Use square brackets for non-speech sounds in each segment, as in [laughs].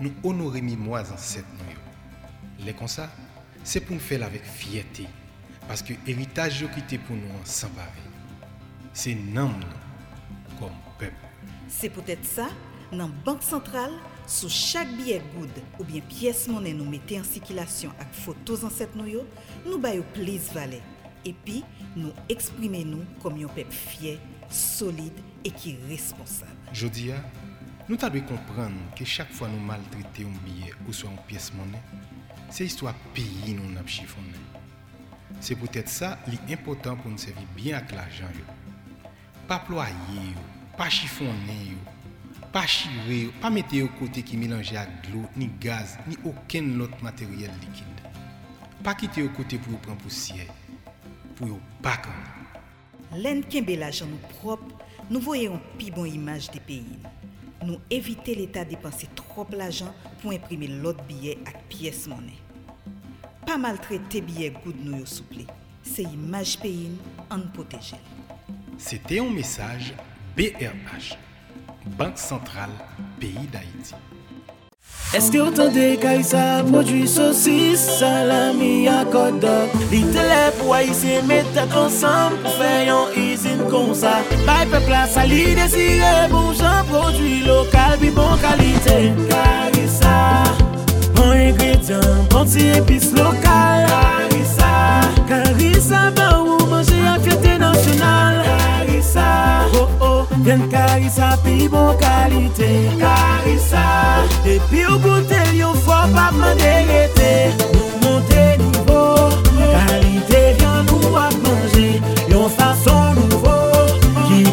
Nous nous honorons mémoires ancêtres nous. Les comme ça, c'est pour nous faire avec fierté. Parce que l'héritage qui était pour nous sans pareil. C'est nous, comme peuple. C'est peut-être ça, dans la Banque centrale, sous chaque billet good ou bien pièce monnaie nous mettons en circulation avec photos ancêtres nous, yo, nous baillons plus valeur. Et puis, nous exprimons nous comme un peuple fier, solide et qui est responsable. Jodi a, nous devons comprendre que chaque fois nous maltraitons un billet ou soit une pièce monnaie, c'est histoire pays nous avons chiffonné. C'est peut-être ça l'important pour nous servir bien avec l'argent. Pas ployer, pas chiffonner, pas chirer, pas mettre au côté qui mélange avec de l'eau, ni gaz, ni aucun autre matériel liquide. Pas quitter au côté pour prendre poussière, pour yo pas. Len kembe l'argent propre, nous voyons pi bon image des pays. Nous éviter l'État dépenser trop l'argent pour imprimer l'autre billet avec pièce monnaie. Pas maltraiter billet good nous souple. C'est image pays en protéger. C'était un message BRH, Banque Centrale Pays d'Haïti. Est-ce que autant de Kaisa produit saucisse, salami à kodok Li télé pour haïtien mettre ensemble pour faire une usine comme ça Bay peuple la sali désiré bon An prodwi lokal bi bon kalite Karisa An ingredyan panti epis lokal Karisa Karisa ba ou manje a fiyate nasyonal Karisa Oh oh, ven karisa pi bon kalite Karisa Epi ou gote yon fwa pa mande rete Nou monte nivou Kalite vyan nou ap manje Yon fason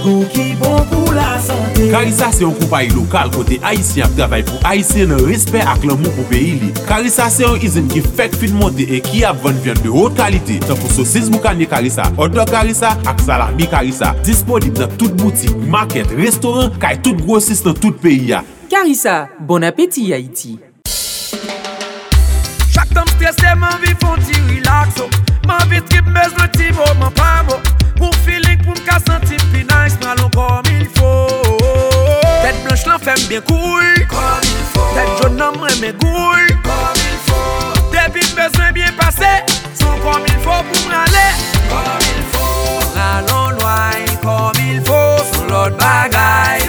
Go ki bon pou la sante Karisa se yon koupay lokal kote Haitien ap travay pou Haitien nan respect ak lan moun pou peyi li. Karisa se yon izin ki fek fin monte e ki ap van vyan de hot kalite Tan pou sosis moukanye Karisa, odor Karisa ak salami Karisa Disponib nan tout boutik, market, restoran, kay tout grosis nan tout peyi ya. Karisa, bon apeti Haiti Chak tam stres te man vi fon ti relaxo. Man vi trip mez me ti mo man pa mo Pou feeling pou mka santi pi nice Pralon kom il fò Tèt blanche lan fèm bien kouy Kom il fò Tèt joun nan mwen men gouy Kom il fò Depi bezwen bien pase Son kom il fò pou mralè Kom il fò Pralon loy kom il fò Sou lot bagay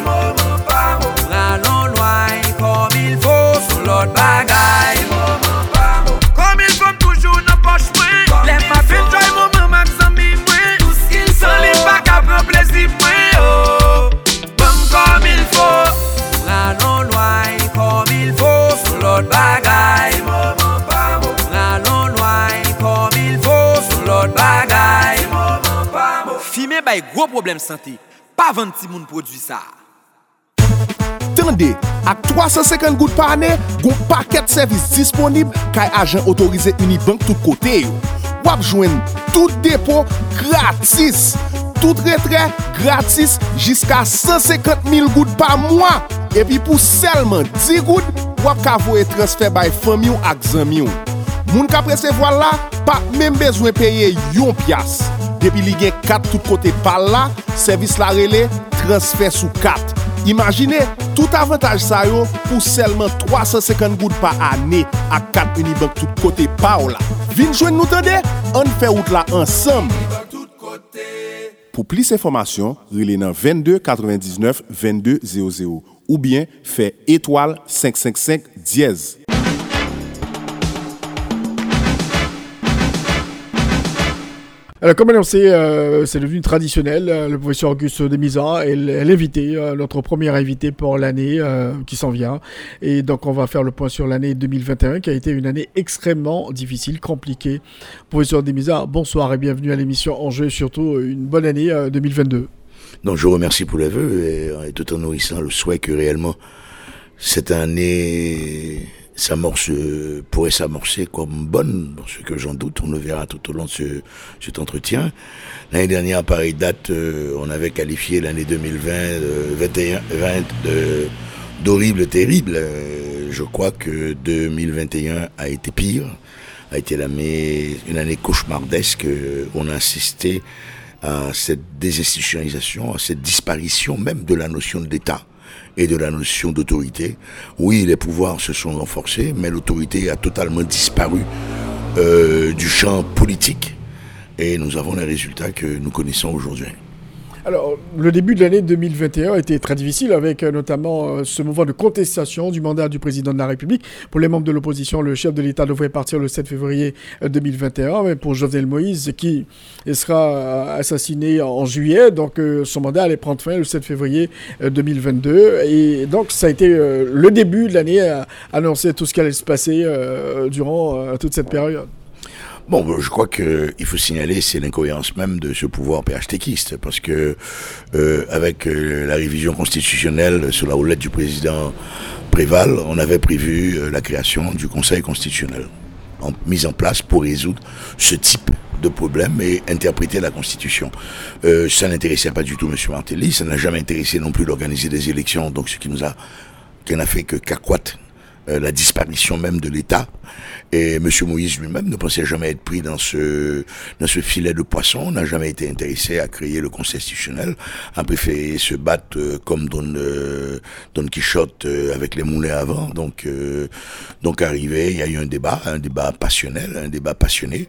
gen gro problem sante, pa vant ti moun prodwi sa. Tende, ak 350 gout pa ane, goun paket servis disponib kay ajan otorize Unibank tout kote yo. Wap jwen tout depo gratis, tout retre gratis, jiska 150 mil gout pa mwa. Epi pou selman 10 gout, wap ka voye transfer bay fami yo ak zami yo. Moun ka presevo la, pa men bezwen peye yon pias. Depi li gen kat tout kote pal la, servis la rele, transfer sou kat. Imagine, tout avantaj sa yo pou selman 350 goud pa ane ak kat Unibank tout kote pa ou la. Vin jwen nou tende, an fe out la ansam. Pou plis informasyon, rile nan 22 99 22 00 ou bien fe etoal 555 10. Alors, comme annoncé, euh, c'est devenu traditionnel. euh, Le professeur Auguste Demisa est l'invité, euh, notre premier invité pour l'année qui s'en vient. Et donc, on va faire le point sur l'année 2021, qui a été une année extrêmement difficile, compliquée. Professeur Demisa, bonsoir et bienvenue à l'émission Enjeu, et surtout une bonne année euh, 2022. Donc je vous remercie pour vœux et, et tout en nourrissant le souhait que réellement cette année s'amorce, euh, pourrait s'amorcer comme bonne, parce que j'en doute, on le verra tout au long de ce, cet entretien. L'année dernière, à pareille date, euh, on avait qualifié l'année 2020, euh, 21, 20 de- d'horrible, terrible. Euh, je crois que 2021 a été pire, a été l'année- une année cauchemardesque. Euh, On a assisté à cette désinstitutionnalisation, à cette disparition même de la notion d'État et de la notion d'autorité. Oui, les pouvoirs se sont renforcés, mais l'autorité a totalement disparu euh, du champ politique. Et nous avons les résultats que nous connaissons aujourd'hui. Alors, le début de l'année 2021 a été très difficile avec euh, notamment euh, ce mouvement de contestation du mandat du président de la République. Pour les membres de l'opposition, le chef de l'État devrait partir le 7 février euh, 2021, mais pour Jovenel Moïse, qui sera euh, assassiné en juillet, donc euh, son mandat allait prendre fin le 7 février euh, 2022. Et donc, ça a été euh, le début de l'année à annoncer tout ce qui allait se passer euh, durant euh, toute cette période. Bon, je crois que il faut signaler, c'est l'incohérence même de ce pouvoir PHTKiste, parce que euh, avec euh, la révision constitutionnelle sous la houlette du président Préval, on avait prévu euh, la création du Conseil constitutionnel, en, mise en place pour résoudre ce type de problème et interpréter la Constitution. Euh, ça n'intéressait pas du tout M. Martelly, ça n'a jamais intéressé non plus d'organiser des élections, donc ce qui nous a, qui n'a fait que qu'accroître euh, la disparition même de l'État. Et M. Moïse lui-même ne pensait jamais être pris dans ce, dans ce filet de poisson, n'a jamais été intéressé à créer le Conseil institutionnel, a préféré se battre euh, comme Don, euh, Don Quichotte euh, avec les moulins avant. Donc, euh, donc arrivé, il y a eu un débat, un débat passionnel, un débat passionné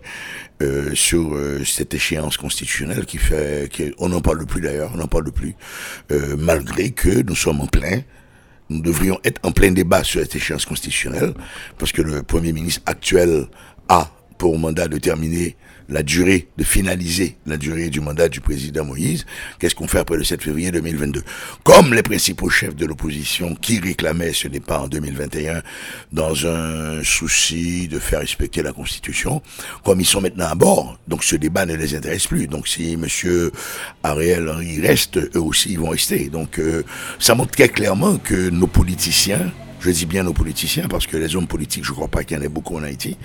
sur cette échéance constitutionnelle qui fait, qui, on n'en parle plus d'ailleurs, on n'en parle plus, malgré que nous sommes en plein nous devrions être en plein débat sur cette échéance constitutionnelle, parce que le Premier ministre actuel a pour mandat de terminer la durée, de finaliser la durée du mandat du président Moïse. Qu'est-ce qu'on fait après le 7 février 2022 Comme les principaux chefs de l'opposition qui réclamaient ce départ en 2021 dans un souci de faire respecter la Constitution, comme ils sont maintenant à bord, donc ce débat ne les intéresse plus. Donc si Monsieur Ariel Henry reste, eux aussi ils vont rester. Donc euh, ça montre très clairement que nos politiciens je dis bien nos politiciens, parce que les hommes politiques, je ne crois pas qu'il y en ait beaucoup en Haïti.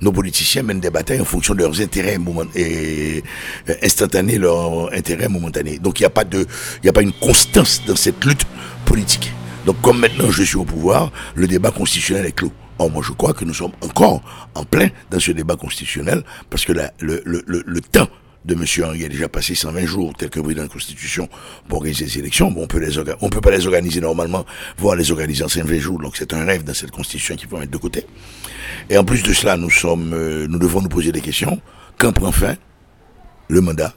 Nos politiciens mènent des batailles en fonction de leurs intérêts et euh, instantanés, leurs intérêts momentanés. Donc il n'y a pas de, il n'y a pas une constance dans cette lutte politique. Donc comme maintenant je suis au pouvoir, le débat constitutionnel est clos. Or moi je crois que nous sommes encore en plein dans ce débat constitutionnel, parce que le, le, le temps de M. Henry a déjà passé 120 jours, tel que prévu dans la Constitution, pour organiser les élections. Bon, on peut peut pas les organiser normalement, voire les organiser en 120 jours. Donc c'est un rêve dans cette Constitution qu'il faut mettre de côté. Et en plus de cela, nous sommes, euh, nous devons nous poser des questions. Quand prend fin le mandat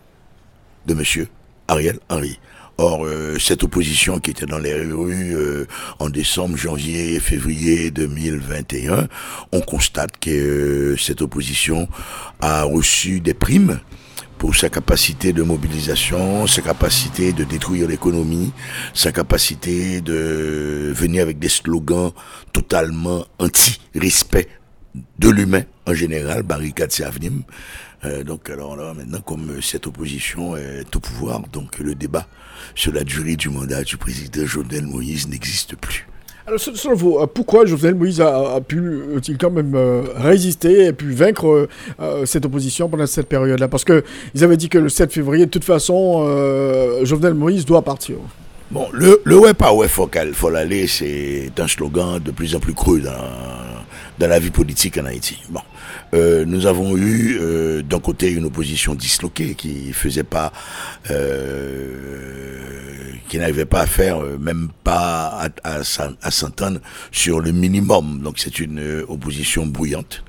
de M. Ariel Henry? Or, euh, cette opposition qui était dans les rues euh, en décembre, janvier, février 2021, on constate que cette opposition a reçu des primes pour sa capacité de mobilisation, sa capacité de détruire l'économie, sa capacité de venir avec des slogans totalement anti-respect de l'humain en général, barricade c'est avenir. Euh, donc alors là, maintenant, comme cette opposition est au pouvoir, donc le débat sur la durée du mandat du président Jovenel Moïse n'existe plus. Alors, selon vous, euh, pourquoi Jovenel Moïse a, a pu euh, il quand même euh, résister et pu vaincre euh, euh, cette opposition pendant cette période-là? Parce que ils avaient dit que le 7 février, de toute façon, euh, Jovenel Moïse doit partir. Bon, le, le pas ouais faut qu'elle faut l'aller, c'est un slogan de plus en plus creux dans, dans la vie politique en Haïti. Bon, euh, nous avons eu euh, d'un côté une opposition disloquée qui faisait pas, euh, qui n'arrivait pas à faire, euh, même pas à, à, à s'entendre sur le minimum. Donc c'est une euh, opposition bruyante.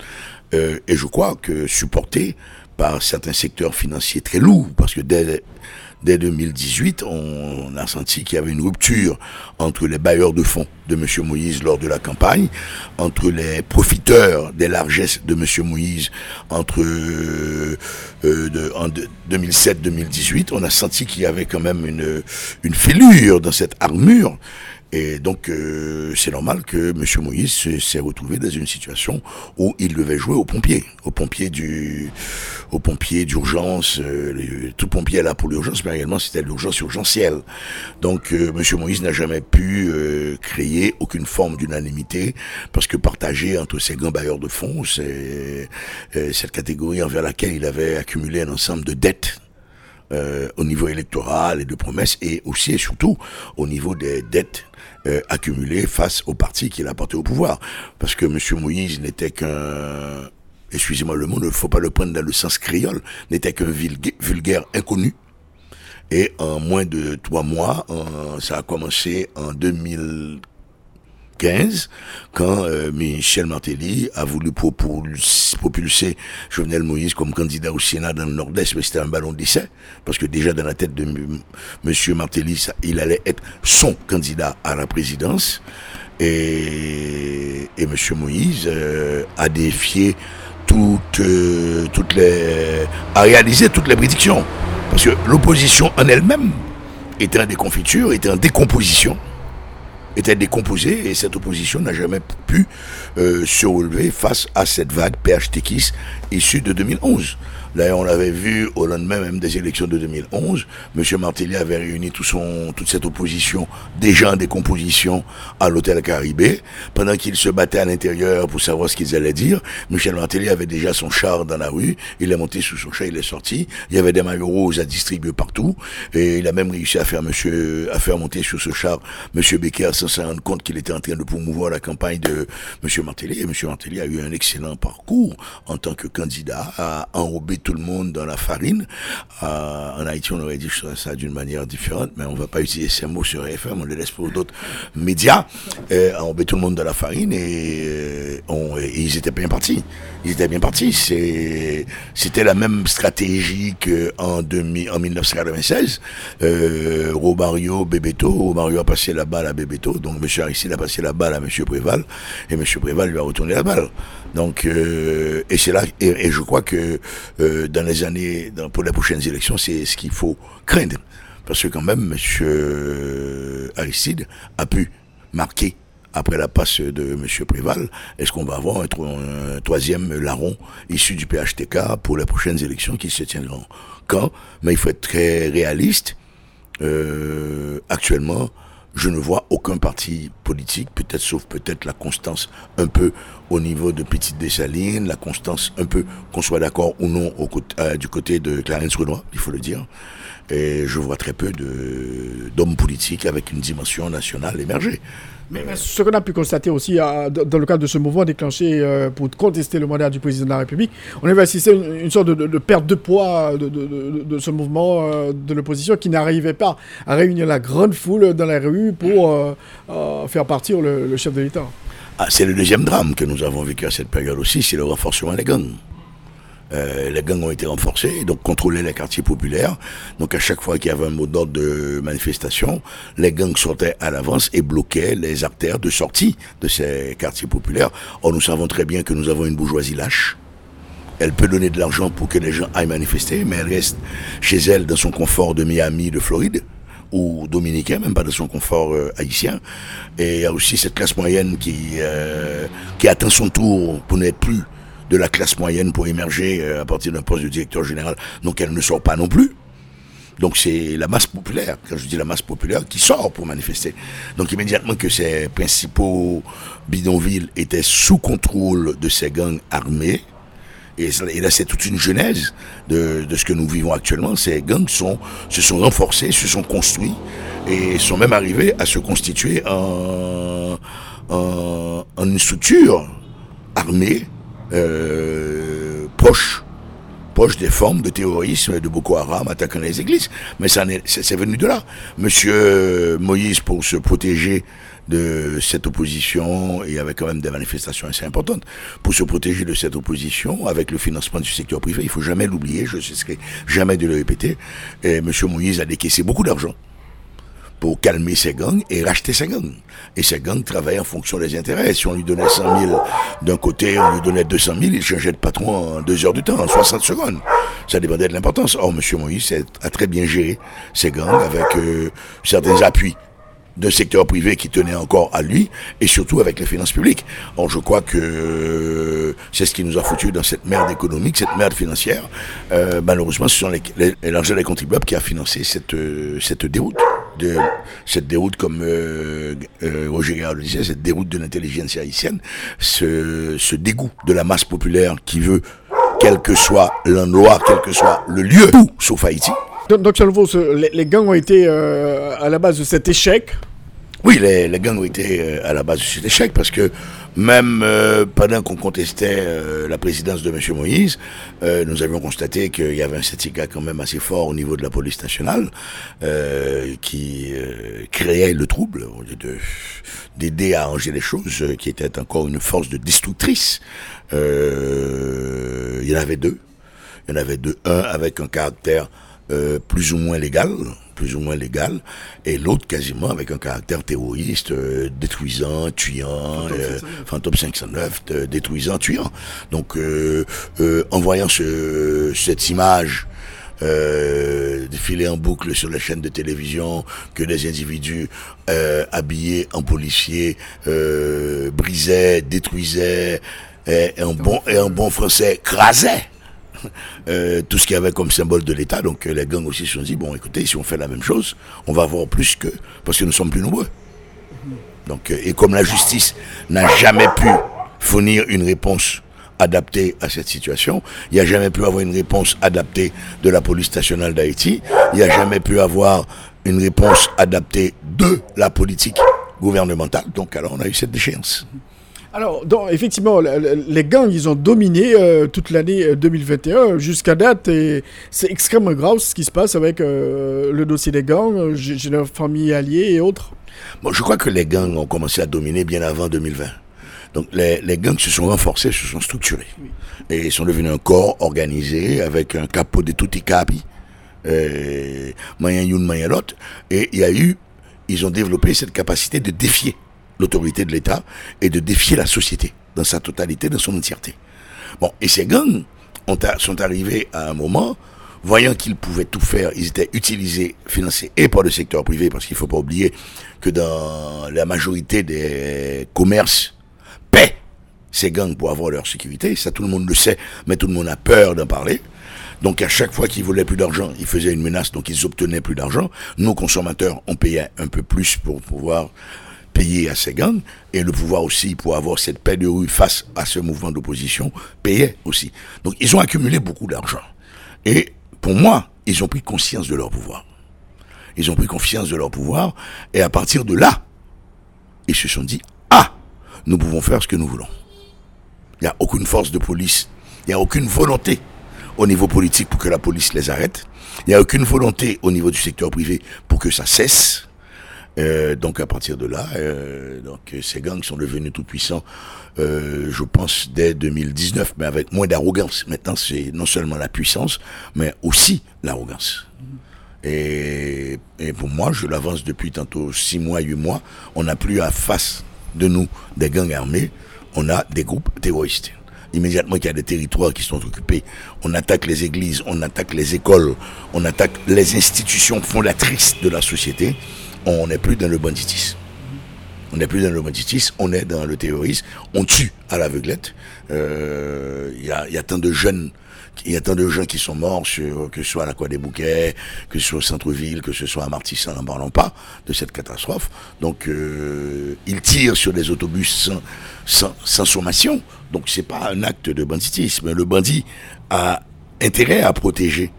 Et je crois que supportée par certains secteurs financiers très lourds, parce que dès dès 2018, on a senti qu'il y avait une rupture entre les bailleurs de fonds de M. Moïse lors de la campagne, entre les profiteurs des largesses de M. Moïse entre euh, de, en 2007-2018. On a senti qu'il y avait quand même une, une fêlure dans cette armure et donc, euh, c'est normal que M. Moïse s'est retrouvé dans une situation où il devait jouer aux pompiers, aux pompiers du, aux pompiers d'urgence. Euh, tout pompier là pour l'urgence, mais également c'était l'urgence urgentielle. Donc, euh, M. Moïse n'a jamais pu créer aucune forme d'unanimité parce que partagé entre ces grands bailleurs de fonds, c'est cette catégorie envers laquelle il avait accumulé un ensemble de dettes au niveau électoral et de promesses, et aussi et surtout au niveau des dettes euh, accumulé face au parti qu'il a porté au pouvoir. Parce que M. Moïse n'était qu'un, excusez-moi le mot, ne faut pas le prendre dans le sens créole, n'était qu'un vulgaire inconnu. Et en moins de trois mois, ça a commencé en 2000 15, quand euh, Michel Martelly a voulu propulser Jovenel Moïse comme candidat au Sénat dans le Nord-Est, mais c'était un ballon d'essai, parce que déjà dans la tête de Monsieur Martelly, il allait être son candidat à la présidence, et, Monsieur Moïse euh, a défié toutes, euh, toutes les, a réalisé toutes les prédictions, parce que l'opposition en elle-même était en déconfiture, était en décomposition était décomposée et cette opposition n'a jamais pu euh, se relever face à cette vague PHTKIS issue de 2011. D'ailleurs, on l'avait vu au lendemain même des élections de 2011. Monsieur Martelly avait réuni tout son, toute cette opposition déjà en décomposition à l'hôtel Caribé. Pendant qu'ils se battaient à l'intérieur pour savoir ce qu'ils allaient dire, Michel Martelly avait déjà son char dans la rue. Il est monté sous son char, il est sorti. Il y avait des maillots roses à distribuer partout. Et il a même réussi à faire monsieur, à faire monter sur ce char monsieur Becker sans se rendre compte qu'il était en train de promouvoir la campagne de monsieur Martelly. Et monsieur Martelly a eu un excellent parcours en tant que candidat à enrober tout le monde dans la farine. Euh, en Haïti, on aurait dit ça d'une manière différente, mais on va pas utiliser ces mots sur FM, on les laisse pour d'autres médias. Euh, on met tout le monde dans la farine et, euh, on, ils étaient bien partis. Ils étaient bien partis. C'était la même stratégie qu'en en 1996. Euh, Romario, Bebeto. Romario a passé la balle à Bebeto. Donc M. Aristide a passé la balle à M. Préval. Et M. Préval lui a retourné la balle. Donc, euh, et c'est là, et, je crois que euh, dans les années, dans, pour les prochaines élections, c'est ce qu'il faut craindre. Parce que quand même, M. Aristide a pu marquer après la passe de M. Préval, est-ce qu'on va avoir un, troisième larron issu du PHTK pour les prochaines élections qui se tiendront? Quand? Mais il faut être très réaliste. Euh, actuellement, je ne vois aucun parti politique, peut-être sauf peut-être la constance un peu au niveau de Petite Dessalines, la constance un peu, qu'on soit d'accord ou non euh, du côté de Clarence Renoir, il faut le dire. Et je vois très peu d'hommes politiques avec une dimension nationale émerger. Mais, ce qu'on a pu constater aussi euh, dans le cadre de ce mouvement déclenché euh, pour contester le mandat du président de la République, on avait assisté à une, sorte de, perte de poids de, ce mouvement euh, de l'opposition qui n'arrivait pas à réunir la grande foule dans la rue pour faire partir le, chef de l'État. Ah, c'est le deuxième drame que nous avons vécu à cette période aussi, c'est le renforcement des gangs. Euh, les gangs ont été renforcés, donc contrôler les quartiers populaires. Donc à chaque fois qu'il y avait un mot d'ordre de manifestation, les gangs sortaient à l'avance et bloquaient les artères de sortie de ces quartiers populaires. Or nous savons très bien que nous avons une bourgeoisie lâche. Elle peut donner de l'argent pour que les gens aillent manifester, mais elle reste chez elle dans son confort de Miami, de Floride ou dominicain, même pas dans son confort euh, haïtien. Et il y a aussi cette classe moyenne qui, euh, qui attend son tour pour n'être plus de la classe moyenne pour émerger euh, à partir d'un poste de directeur général. Donc elle ne sort pas non plus. Donc c'est la masse populaire, quand je dis la masse populaire, qui sort pour manifester. Donc immédiatement que ces principaux bidonvilles étaient sous contrôle de ces gangs armés, et, là c'est toute une genèse de, ce que nous vivons actuellement, ces gangs se sont renforcés, se sont construits, et sont même arrivés à se constituer en une structure armée euh, proche proche des formes de terrorisme de Boko Haram attaquant les églises. Mais ça c'est venu de là. Monsieur Moïse, pour se protéger de cette opposition et avec quand même des manifestations assez importantes. Pour se protéger de cette opposition, avec le financement du secteur privé, il faut jamais l'oublier, je ne cesserai jamais de le répéter. Et M. Moïse a décaissé beaucoup d'argent pour calmer ses gangs et racheter ses gangs. Et ces gangs travaillent en fonction des intérêts. Si on lui donnait 100 000 d'un côté, on lui donnait 200 000, il changeait de patron en deux heures de temps, en 60 secondes. Ça dépendait de l'importance. Or, M. Moïse a très bien géré ses gangs avec euh, certains appuis d'un secteur privé qui tenait encore à lui, et surtout avec les finances publiques. Or, je crois que euh, c'est ce qui nous a foutu dans cette merde économique, cette merde financière. Euh, malheureusement, ce sont l'argent des contribuables qui a financé cette, euh, cette déroute. Cette déroute, comme euh, Roger Gérard le disait, cette déroute de l'intelligence haïtienne, ce, ce dégoût de la masse populaire qui veut, quel que soit l'endroit, quel que soit le lieu, tout sauf Haïti, donc, les, les, gangs ont été euh, à la base de cet échec? Oui, les, gangs ont été euh, à la base de cet échec parce que même euh, pendant qu'on contestait la présidence de M. Moïse, nous avions constaté qu'il y avait un syndicat quand même assez fort au niveau de la police nationale qui créait le trouble, d'aider à arranger les choses, qui était encore une force de destructrice. il y en avait deux. Il y en avait deux. Un avec un caractère euh, plus ou moins légal, plus ou moins légal, et l'autre quasiment avec un caractère terroriste, euh, détruisant, tuant, Fantôme 509, euh, détruisant, tuant. Donc, en voyant ce, cette image défiler en boucle sur la chaîne de télévision, que des individus habillés en policiers brisaient, détruisaient, et, en bon et en bon français crasaient [laughs] euh, tout ce qu'il y avait comme symbole de l'État. Donc euh, les gangs aussi se sont dit, bon écoutez, si on fait la même chose, on va avoir plus que... Parce que nous sommes plus nombreux. Donc, euh, et comme la justice n'a jamais pu fournir une réponse adaptée à cette situation, il n'y a jamais pu avoir une réponse adaptée de la police nationale d'Haïti, il n'y a jamais pu avoir une réponse adaptée de la politique gouvernementale. Donc alors on a eu cette déchéance. Alors, effectivement, les gangs, ils ont dominé euh, toute l'année 2021 euh, jusqu'à date et c'est extrêmement grave ce qui se passe avec euh, le dossier des gangs, général famille alliés et autres. Bon, je crois que les gangs ont commencé à dominer bien avant 2020. Donc les, gangs se sont renforcés, se sont structurés. Et ils sont devenus un corps organisé avec un capot de tout capi. Et il y a eu, ils ont développé cette capacité de défier l'autorité de l'État et de défier la société dans sa totalité, dans son entièreté. Bon, et ces gangs ont sont arrivés à un moment, voyant qu'ils pouvaient tout faire, ils étaient utilisés, financés et par le secteur privé, parce qu'il ne faut pas oublier que dans la majorité des commerces, paient ces gangs pour avoir leur sécurité, ça tout le monde le sait, mais tout le monde a peur d'en parler. Donc à chaque fois qu'ils voulaient plus d'argent, ils faisaient une menace, donc ils obtenaient plus d'argent. Nos consommateurs, on payait un peu plus pour pouvoir payer à ces gangs, et le pouvoir aussi, pour avoir cette paix de rue face à ce mouvement d'opposition, payait aussi. Donc ils ont accumulé beaucoup d'argent. Et pour moi, ils ont pris conscience de leur pouvoir. Ils ont pris confiance de leur pouvoir, et à partir de là, ils se sont dit, ah, nous pouvons faire ce que nous voulons. Il n'y a aucune force de police, il n'y a aucune volonté au niveau politique pour que la police les arrête. Il n'y a aucune volonté au niveau du secteur privé pour que ça cesse. Euh, donc à partir de là, euh, donc ces gangs sont devenus tout puissants, euh, je pense dès 2019, mais avec moins d'arrogance. Maintenant, c'est non seulement la puissance, mais aussi l'arrogance. Et, et, pour moi, je l'avance depuis tantôt six mois, huit mois, on n'a plus à face de nous des gangs armés, on a des groupes terroristes. Immédiatement qu'il y a des territoires qui sont occupés, on attaque les églises, on attaque les écoles, on attaque les institutions fondatrices de la société on n'est plus dans le banditisme. On n'est plus dans le banditisme, on est dans le terrorisme. On tue à l'aveuglette. Il euh, y, a, y, a, tant de jeunes, il y a tant de gens qui sont morts, que ce soit à la Croix des Bouquets, que ce soit au centre-ville, que ce soit à Martissant, n'en parlons pas de cette catastrophe. Donc, euh, ils tirent sur des autobus sans, sans, sans sommation. Donc, c'est pas un acte de banditisme. Le bandit a intérêt à protéger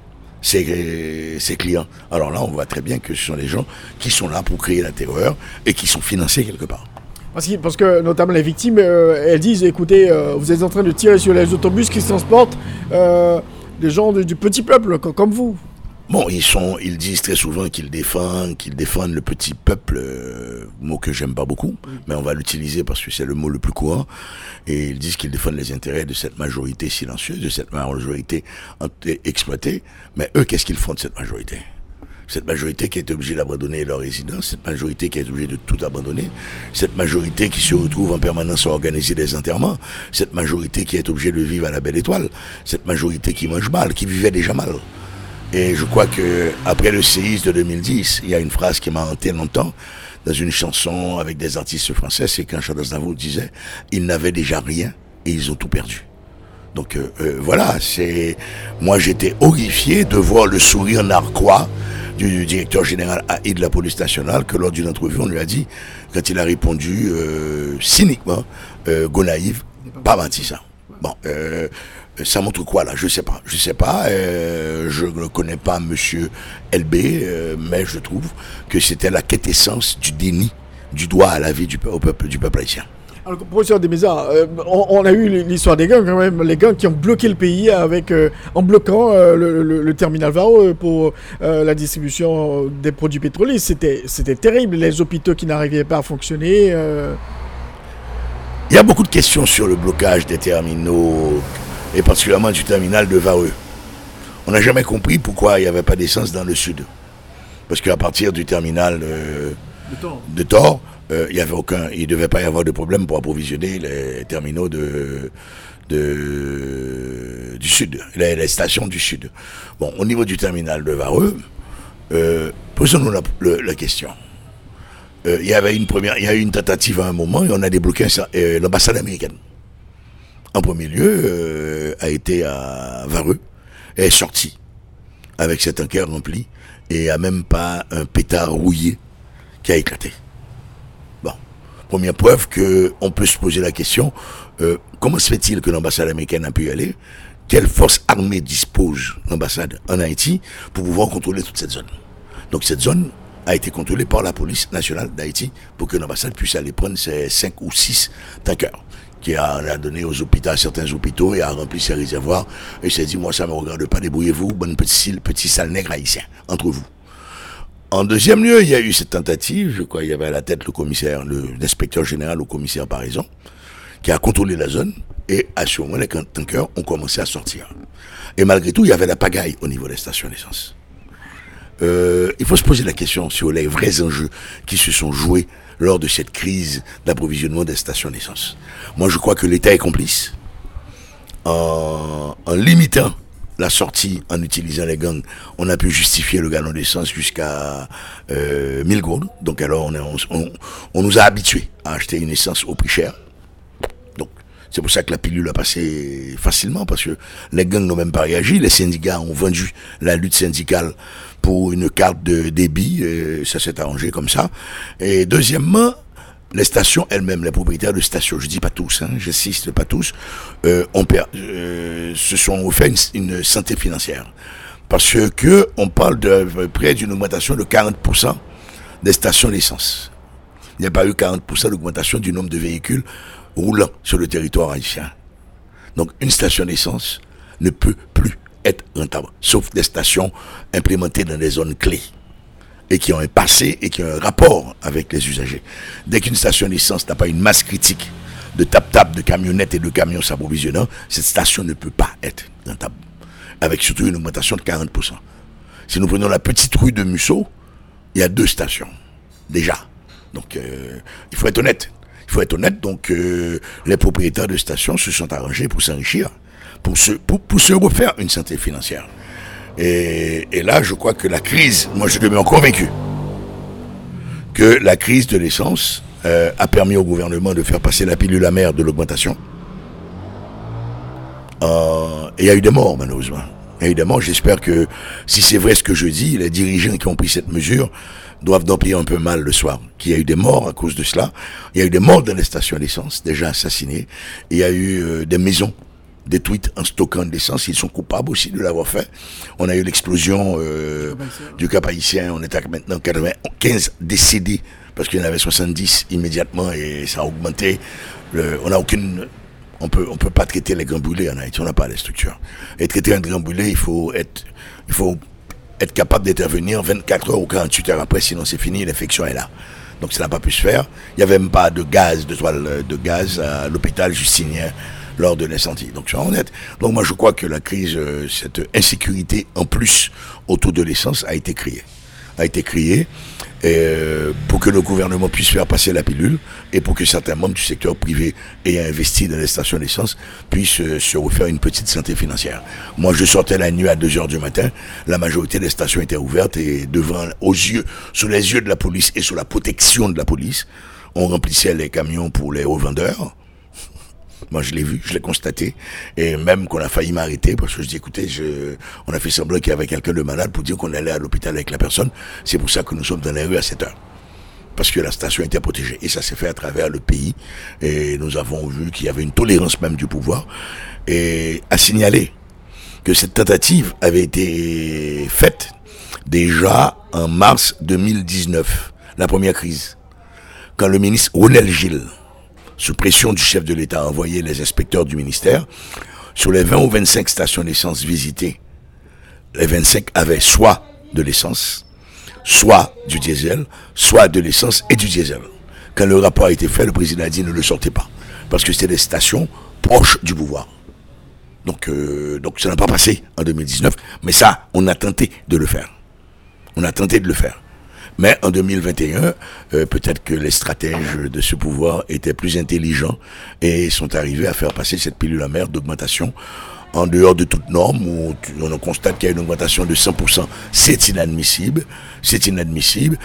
ses, clients. Alors là, on voit très bien que ce sont des gens qui sont là pour créer la terreur et qui sont financés quelque part. Parce que, parce que notamment les victimes, euh, elles disent, écoutez, euh, vous êtes en train de tirer sur les autobus qui transportent. Euh, des gens du, petit peuple comme vous. Bon, ils sont, ils disent très souvent qu'ils défendent, qu'ils défendent le petit peuple, euh, mot que j'aime pas beaucoup, mais on va l'utiliser parce que c'est le mot le plus courant. Et ils disent qu'ils défendent les intérêts de cette majorité silencieuse, de cette majorité exploitée. Mais eux, qu'est-ce qu'ils font de cette majorité? Cette majorité qui est obligée d'abandonner leur résidence, cette majorité qui est obligée de tout abandonner, cette majorité qui se retrouve en permanence à organiser des enterrements, cette majorité qui est obligée de vivre à la belle étoile, cette majorité qui mange mal, qui vivait déjà mal. Et je crois que après le séisme de 2010, il y a une phrase qui m'a hanté longtemps dans une chanson avec des artistes français, c'est quand Charles Aznavour disait ils n'avaient déjà rien et ils ont tout perdu. Donc euh, euh, voilà, c'est moi j'étais horrifié de voir le sourire narquois du directeur général AI de la police nationale que lors d'une entrevue on lui a dit quand il a répondu euh, cyniquement Gonaïve, pas menti ça. Bon, ça montre quoi là? Je sais pas. Je sais pas. Euh, je ne connais pas Monsieur LB, euh, mais je trouve que c'était la quintessence du déni du droit à la vie du peuple du peuple haïtien. Alors, professeur Demesa, euh, on, a eu l'histoire des gangs quand même, les gangs qui ont bloqué le pays avec, en bloquant le, terminal Varo pour la distribution des produits pétroliers. C'était, c'était terrible, les hôpitaux qui n'arrivaient pas à fonctionner. Il y a beaucoup de questions sur le blocage des terminaux et particulièrement du terminal de Vareux. On n'a jamais compris pourquoi il n'y avait pas d'essence dans le sud. Parce qu'à partir du terminal euh, de Thor, euh, il ne devait pas y avoir de problème pour approvisionner les terminaux de, du sud, les, stations du sud. Bon, au niveau du terminal de Vareux, euh, posons-nous la, question. Il y avait une première, il y a eu une tentative à un moment et on a débloqué l'ambassade américaine en premier lieu, euh, a été à Vareux, est sorti avec cet enquête rempli et a même pas un pétard rouillé qui a éclaté. Bon, première preuve que on peut se poser la question euh, comment se fait-il que l'ambassade américaine a pu y aller? Quelle force armée dispose l'ambassade en Haïti pour pouvoir contrôler toute cette zone? Donc cette zone a été contrôlée par la police nationale d'Haïti pour que l'ambassade puisse aller prendre ses 5 ou 6 tankers qui a, donné aux hôpitaux, à certains hôpitaux et a rempli ses réservoirs. Et s'est dit, moi, ça me regarde pas, débrouillez-vous, bon petit, petit sale nègre haïtien, entre vous. En deuxième lieu, il y a eu cette tentative, je crois, il y avait à la tête le commissaire, l'inspecteur général au commissaire Paraison, qui a contrôlé la zone, et à ce moment, les tankers ont commencé à sortir. Et malgré tout, il y avait la pagaille au niveau des stations d'essence. Euh, il faut se poser la question sur les vrais enjeux qui se sont joués lors de cette crise d'approvisionnement des stations d'essence. Moi, je crois que l'État est complice. En, limitant la sortie en utilisant les gangs, on a pu justifier le gallon d'essence jusqu'à euh, 1000 gourdes. Donc alors, on, on, nous a habitués à acheter une essence au prix cher. C'est pour ça que la pilule a passé facilement, parce que les gangs n'ont même pas réagi. Les syndicats ont vendu la lutte syndicale pour une carte de débit, et ça s'est arrangé comme ça. Et deuxièmement, les stations elles-mêmes, les propriétaires de stations, je dis pas tous, hein, j'insiste pas tous, euh, ont euh, se sont fait une, santé financière. Parce que on parle de près d'une augmentation de 40% des stations d'essence. Il n'y a pas eu 40% d'augmentation du nombre de véhicules roulant sur le territoire haïtien. Donc une station d'essence ne peut plus être rentable, sauf des stations implémentées dans des zones clés et qui ont un passé et qui ont un rapport avec les usagers. Dès qu'une station d'essence n'a pas une masse critique de tap-tap, de camionnettes et de camions s'approvisionnant, cette station ne peut pas être rentable. Avec surtout une augmentation de 40%. Si nous prenons la petite rue de Musso, il y a deux stations, déjà. Donc, euh, il faut être honnête. Il faut être honnête, donc euh, les propriétaires de stations se sont arrangés pour s'enrichir pour se, pour, refaire une santé financière. Et, là, je crois que la crise, moi je demeure convaincu que la crise de l'essence euh, a permis au gouvernement de faire passer la pilule amère de l'augmentation. Euh, et il y a eu des morts, malheureusement. Évidemment, j'espère que si c'est vrai ce que je dis, les dirigeants qui ont pris cette mesure doivent dormir un peu mal le soir. Qu'il y a eu des morts à cause de cela. Il y a eu des morts dans les stations d'essence, déjà assassinés. Il y a eu euh, des maisons détruites en stockant de l'essence. Ils sont coupables aussi de l'avoir fait. On a eu l'explosion euh, du Cap haïtien. On est à maintenant 95 décédés parce qu'il y en avait 70 immédiatement et ça a augmenté. on n'a aucune On peut, on peut pas traiter les grands brûlés en Haïti, on n'a pas les structures. Et traiter un grand brûlé, il faut être, il faut être capable d'intervenir 24 heures ou 48 heures après, sinon c'est fini, l'infection est là. Donc ça n'a pas pu se faire. Il n'y avait même pas de gaz, de toile de gaz à l'hôpital Justinien lors de l'incendie. Donc je suis honnête. Donc moi je crois que la crise, euh, cette insécurité en plus autour de l'essence a été créée. A été créée euh, pour que le gouvernement puisse faire passer la pilule et pour que certains membres du secteur privé ayant investi dans les stations d'essence puissent euh, se refaire une petite santé financière. Moi, je sortais la nuit à 2 heures du matin, la majorité des stations étaient ouvertes et devant, aux yeux, sous les yeux de la police et sous la protection de la police, on remplissait les camions pour les revendeurs moi, je l'ai vu, je l'ai constaté. Et même qu'on a failli m'arrêter parce que je dis, écoutez, je, on a fait semblant qu'il y avait quelqu'un de malade pour dire qu'on allait à l'hôpital avec la personne. C'est pour ça que nous sommes dans les rues à 7 heures. Parce que la station était protégée. Et ça s'est fait à travers le pays. Et nous avons vu qu'il y avait une tolérance même du pouvoir. Et à signaler que cette tentative avait été faite déjà en mars 2019, la première crise. Quand le ministre Ronel Gilles, sous pression du chef de l'État, a envoyé les inspecteurs du ministère. Sur les 20 ou 25 stations d'essence visitées, les 25 avaient soit de l'essence, soit du diesel, soit de l'essence et du diesel. Quand le rapport a été fait, le président a dit ne le sortez pas. Parce que c'était des stations proches du pouvoir. Donc, euh, donc ça n'a pas passé en 2019. Mais ça, on a tenté de le faire. On a tenté de le faire. Mais en 2021, euh, peut-être que les stratèges de ce pouvoir étaient plus intelligents et sont arrivés à faire passer cette pilule amère d'augmentation en dehors de toute norme, où on constate qu'il y a une augmentation de 100%. C'est inadmissible. C'est inadmissible.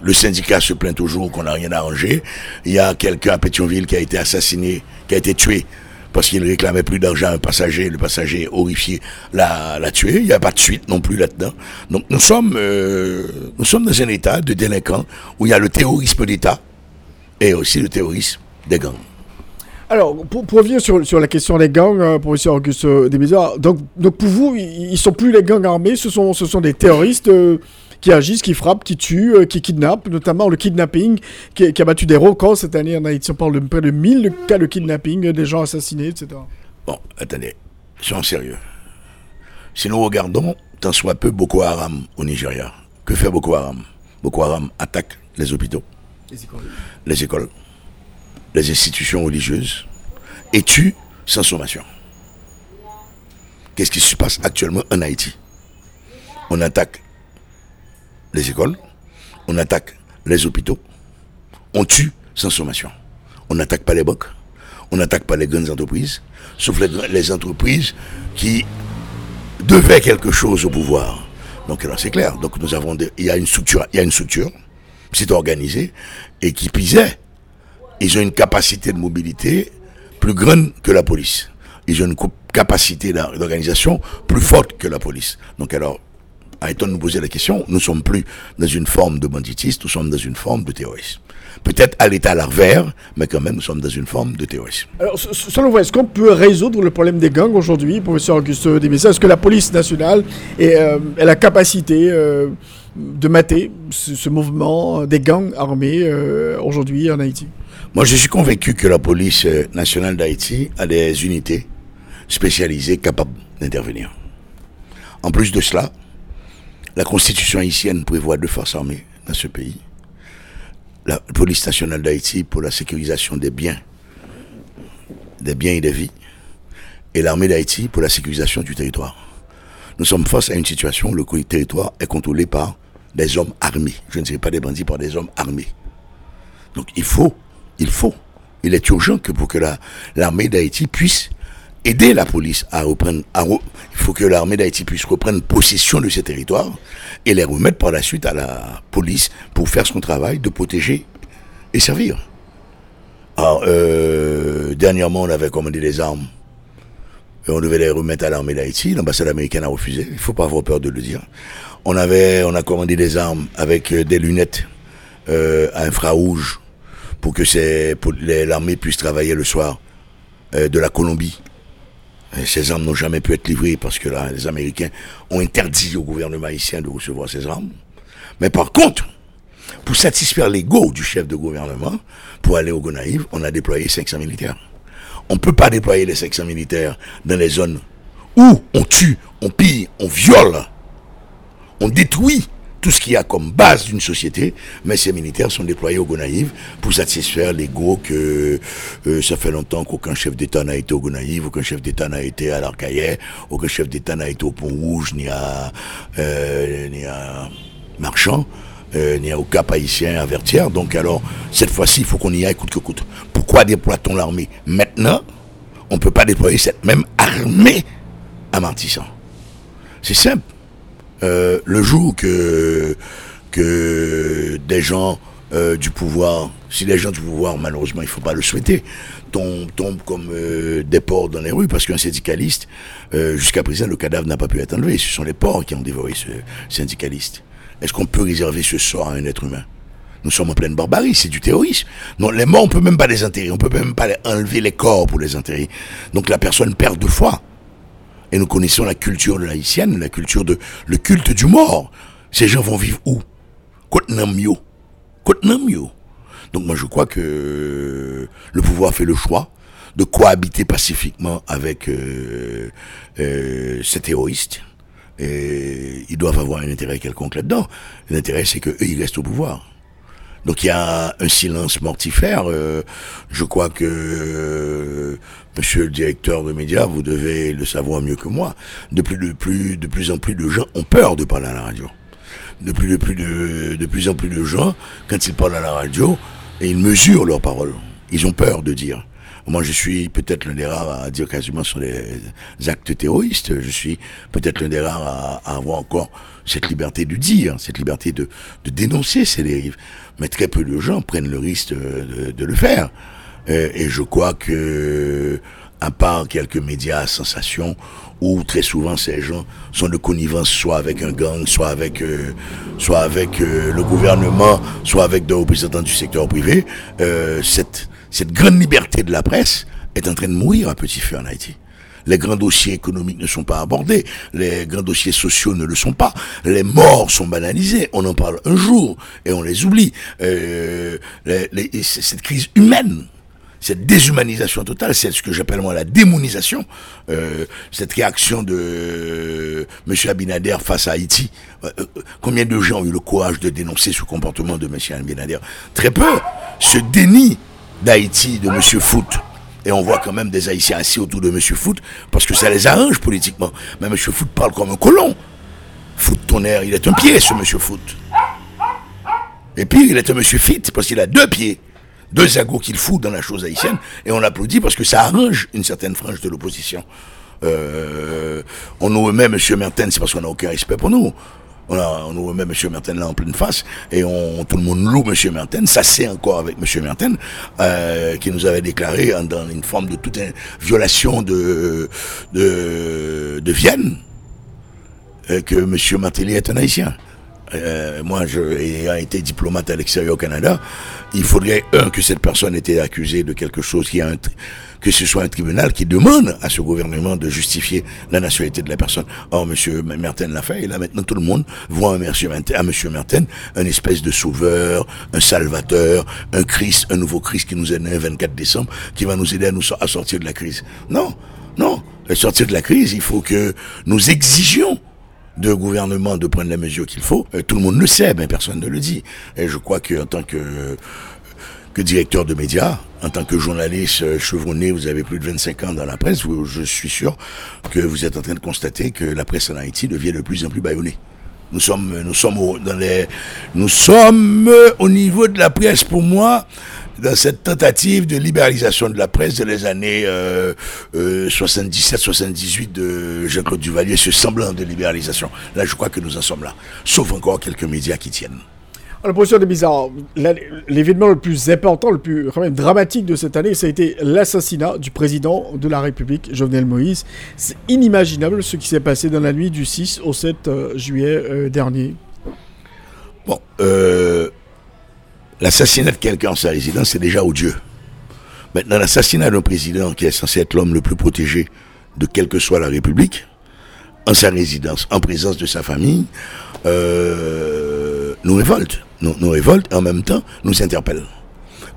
Le syndicat se plaint toujours qu'on n'a rien arrangé. Il y a quelqu'un à Pétionville qui a été assassiné, qui a été tué parce qu'il réclamait plus d'argent à un passager, le passager horrifié l'a, l'a tué. Il n'y a pas de suite non plus là-dedans. Donc nous sommes, euh, nous sommes dans un état de délinquants où il y a le terrorisme d'État et aussi le terrorisme des gangs. Alors, pour, revenir sur, sur la question des gangs, euh, professeur Auguste Desmézières, donc, donc pour vous, ils ne sont plus les gangs armés, ce sont, ce sont des terroristes euh, qui agissent, qui frappent, qui tuent, euh, qui kidnappent, notamment le kidnapping qui, qui a battu des records cette année en Haïti. On parle de près de 1000 cas de kidnapping, euh, des gens assassinés, etc. Bon, attendez, soyons sérieux. Si nous regardons, tant soit peu, Boko Haram au Nigeria, que fait Boko Haram? Boko Haram attaque les hôpitaux, Les écoles. les écoles, les institutions religieuses et tue sans sommation. Qu'est-ce qui se passe actuellement en Haïti? On attaque les écoles, on attaque les hôpitaux, on tue sans sommation. On n'attaque pas les banques, on n'attaque pas les grandes entreprises, sauf les, entreprises qui devaient quelque chose au pouvoir. Donc alors c'est clair. Donc nous avons, des- il y a une structure, il y a une structure, c'est organisé et qui pisait. Ils ont une capacité de mobilité plus grande que la police. Ils ont une capacité d'or- d'organisation plus forte que la police. Donc alors, arrêtons de nous poser la question. Nous sommes plus dans une forme de banditisme, nous sommes dans une forme de terrorisme. Peut-être à l'état larvaire, mais quand même nous sommes dans une forme de terrorisme. Alors, selon vous, est-ce qu'on peut résoudre le problème des gangs aujourd'hui, professeur Auguste Desmézières Est-ce que la police nationale est, euh, a la capacité euh, de mater ce, ce mouvement des gangs armés euh, aujourd'hui en Haïti? Moi, je suis convaincu que la police nationale d'Haïti a des unités spécialisées capables d'intervenir. En plus de cela, la constitution haïtienne prévoit deux forces armées dans ce pays. La police nationale d'Haïti pour la sécurisation des biens, des biens et des vies, et l'armée d'Haïti pour la sécurisation du territoire. Nous sommes face à une situation où le territoire est contrôlé par des hommes armés. Je ne dirais pas des bandits, par des hommes armés. Donc il faut, il faut, il est urgent que pour que la- l'armée d'Haïti puisse aider la police à reprendre, il faut que l'armée d'Haïti puisse reprendre possession de ces territoires et les remettre par la suite à la police pour faire son travail de protéger et servir. Alors, euh, dernièrement, on avait commandé des armes et on devait les remettre à l'armée d'Haïti. L'ambassade américaine a refusé. Il faut pas avoir peur de le dire. On avait, on a commandé des armes avec euh, des lunettes euh, à infrarouge pour que l'armée puisse travailler le soir euh, de la Colombie. Ces armes n'ont jamais pu être livrées parce que là, les Américains ont interdit au gouvernement haïtien de recevoir ces armes. Mais par contre, pour satisfaire l'ego du chef de gouvernement, pour aller au Gonaïve, on a déployé 500 militaires. On ne peut pas déployer les sections militaires dans les zones où on tue, on pille, on viole, on détruit tout ce qu'il y a comme base d'une société, mais ces militaires sont déployés au Gonaïve pour satisfaire l'ego que euh, ça fait longtemps qu'aucun chef d'État n'a été au Gonaïve, aucun chef d'État n'a été à l'Arcaillet, aucun chef d'État n'a été au Pont Rouge, ni à, euh, ni à Marchand, euh, ni au Cap Haïtien, à Vertière. Donc alors, cette fois-ci, il faut qu'on y aille coûte que coûte. Pourquoi déploie-t-on l'armée maintenant? On ne peut pas déployer cette même armée à Martissan. C'est simple. Euh, le jour que, que des gens euh, du pouvoir, si les gens du pouvoir, malheureusement, il ne faut pas le souhaiter, tombent, comme euh, des porcs dans les rues, parce qu'un syndicaliste, jusqu'à présent, le cadavre n'a pas pu être enlevé. Ce sont les porcs qui ont dévoré ce syndicaliste. Est-ce qu'on peut réserver ce sort à un être humain? Nous sommes en pleine barbarie, c'est du terrorisme. Non, les morts, on peut même pas les enterrer, on peut même pas enlever les corps pour les enterrer. Donc la personne perd de foi. Et nous connaissons la culture de l'haïtienne, la culture de le culte du mort. Ces gens vont vivre où? Côte Namio. Côte Namio. Donc moi je crois que le pouvoir fait le choix de cohabiter pacifiquement avec euh, euh, ces terroristes. Et ils doivent avoir un intérêt quelconque là-dedans. L'intérêt c'est qu'eux ils restent au pouvoir. Donc il y a un silence mortifère. Euh, je crois que euh, Monsieur le directeur de médias, vous devez le savoir mieux que moi. De plus, en plus de gens ont peur de parler à la radio. De plus, en plus de gens, quand ils parlent à la radio, ils mesurent leurs paroles. Ils ont peur de dire. Moi, je suis peut-être l'un des rares à dire quasiment sur les actes terroristes. Je suis peut-être l'un des rares à, avoir encore cette liberté de dire, cette liberté de, dénoncer ces dérives. Mais très peu de gens prennent le risque de, le faire. Euh, et je crois que, à part quelques médias à sensation, où très souvent ces gens sont de connivence soit avec un gang, soit avec, euh, soit avec euh, le gouvernement, soit avec des représentants du secteur privé, cette, cette grande liberté de la presse est en train de mourir à petit feu en Haïti. Les grands dossiers économiques ne sont pas abordés, les grands dossiers sociaux ne le sont pas, les morts sont banalisés, on en parle un jour et on les oublie. Euh, cette crise humaine cette déshumanisation totale, c'est ce que j'appelle moi la démonisation, euh, cette réaction de euh, M. Abinader face à Haïti. Euh, euh, combien de gens ont eu le courage de dénoncer ce comportement de M. Abinader? Très peu. Ce déni d'Haïti de M. Foot. Et on voit quand même des Haïtiens assis autour de M. Foot parce que ça les arrange politiquement. Mais M. Foot parle comme un colon. Foot tonnerre, il est un pied, ce M. Foot. Et puis, il est un M. Fit parce qu'il a deux pieds deux agos qu'il fout dans la chose haïtienne, et on applaudit parce que ça arrange une certaine frange de l'opposition. Euh, on nous remet M. Mertens, c'est parce qu'on n'a aucun respect pour nous. On, on nous remet M. Mertens là en pleine face, et on, tout le monde loue M. Mertens, ça c'est encore avec M. Mertens, euh, qui nous avait déclaré dans une forme de toute violation de, de, de Vienne, euh, que M. Martelly est un haïtien. Euh, moi, je, ayant été diplomate à l'extérieur au Canada, il faudrait, un, que cette personne ait été accusée de quelque chose qui a un, que ce soit un tribunal qui demande à ce gouvernement de justifier la nationalité de la personne. Or, monsieur Merten l'a fait, et là, maintenant, tout le monde voit à monsieur Merten, un espèce de sauveur, un salvateur, un Christ, un nouveau Christ qui nous est né le 24 décembre, qui va nous aider à nous sortir de la crise. Non, non. Sortir de la crise, il faut que nous exigions de gouvernement de prendre les mesures qu'il faut. Euh, tout le monde le sait, mais personne ne le dit. Et je crois qu'en tant que, directeur de médias, en tant que journaliste euh, chevronné, vous avez plus de 25 ans dans la presse, je suis sûr que vous êtes en train de constater que la presse en Haïti devient de plus en plus bâillonnée. Nous sommes, nous sommes dans les, nous sommes au niveau de la presse, pour moi, dans cette tentative de libéralisation de la presse de les années 77-78 euh, de Jean-Claude Duvalier, ce semblant de libéralisation. Là, je crois que nous en sommes là, sauf encore quelques médias qui tiennent. La position de bizarre. L'événement le plus important, le plus quand même dramatique de cette année, ça a été l'assassinat du président de la République, Jovenel Moïse. C'est inimaginable ce qui s'est passé dans la nuit du 6 au 7 euh, juillet euh, dernier. Bon, euh, L'assassinat de quelqu'un en sa résidence, c'est déjà odieux. Maintenant, l'assassinat d'un président qui est censé être l'homme le plus protégé de quelle que soit la République, en sa résidence, en présence de sa famille, nous révolte. Nous, nous en même temps nous interpelle.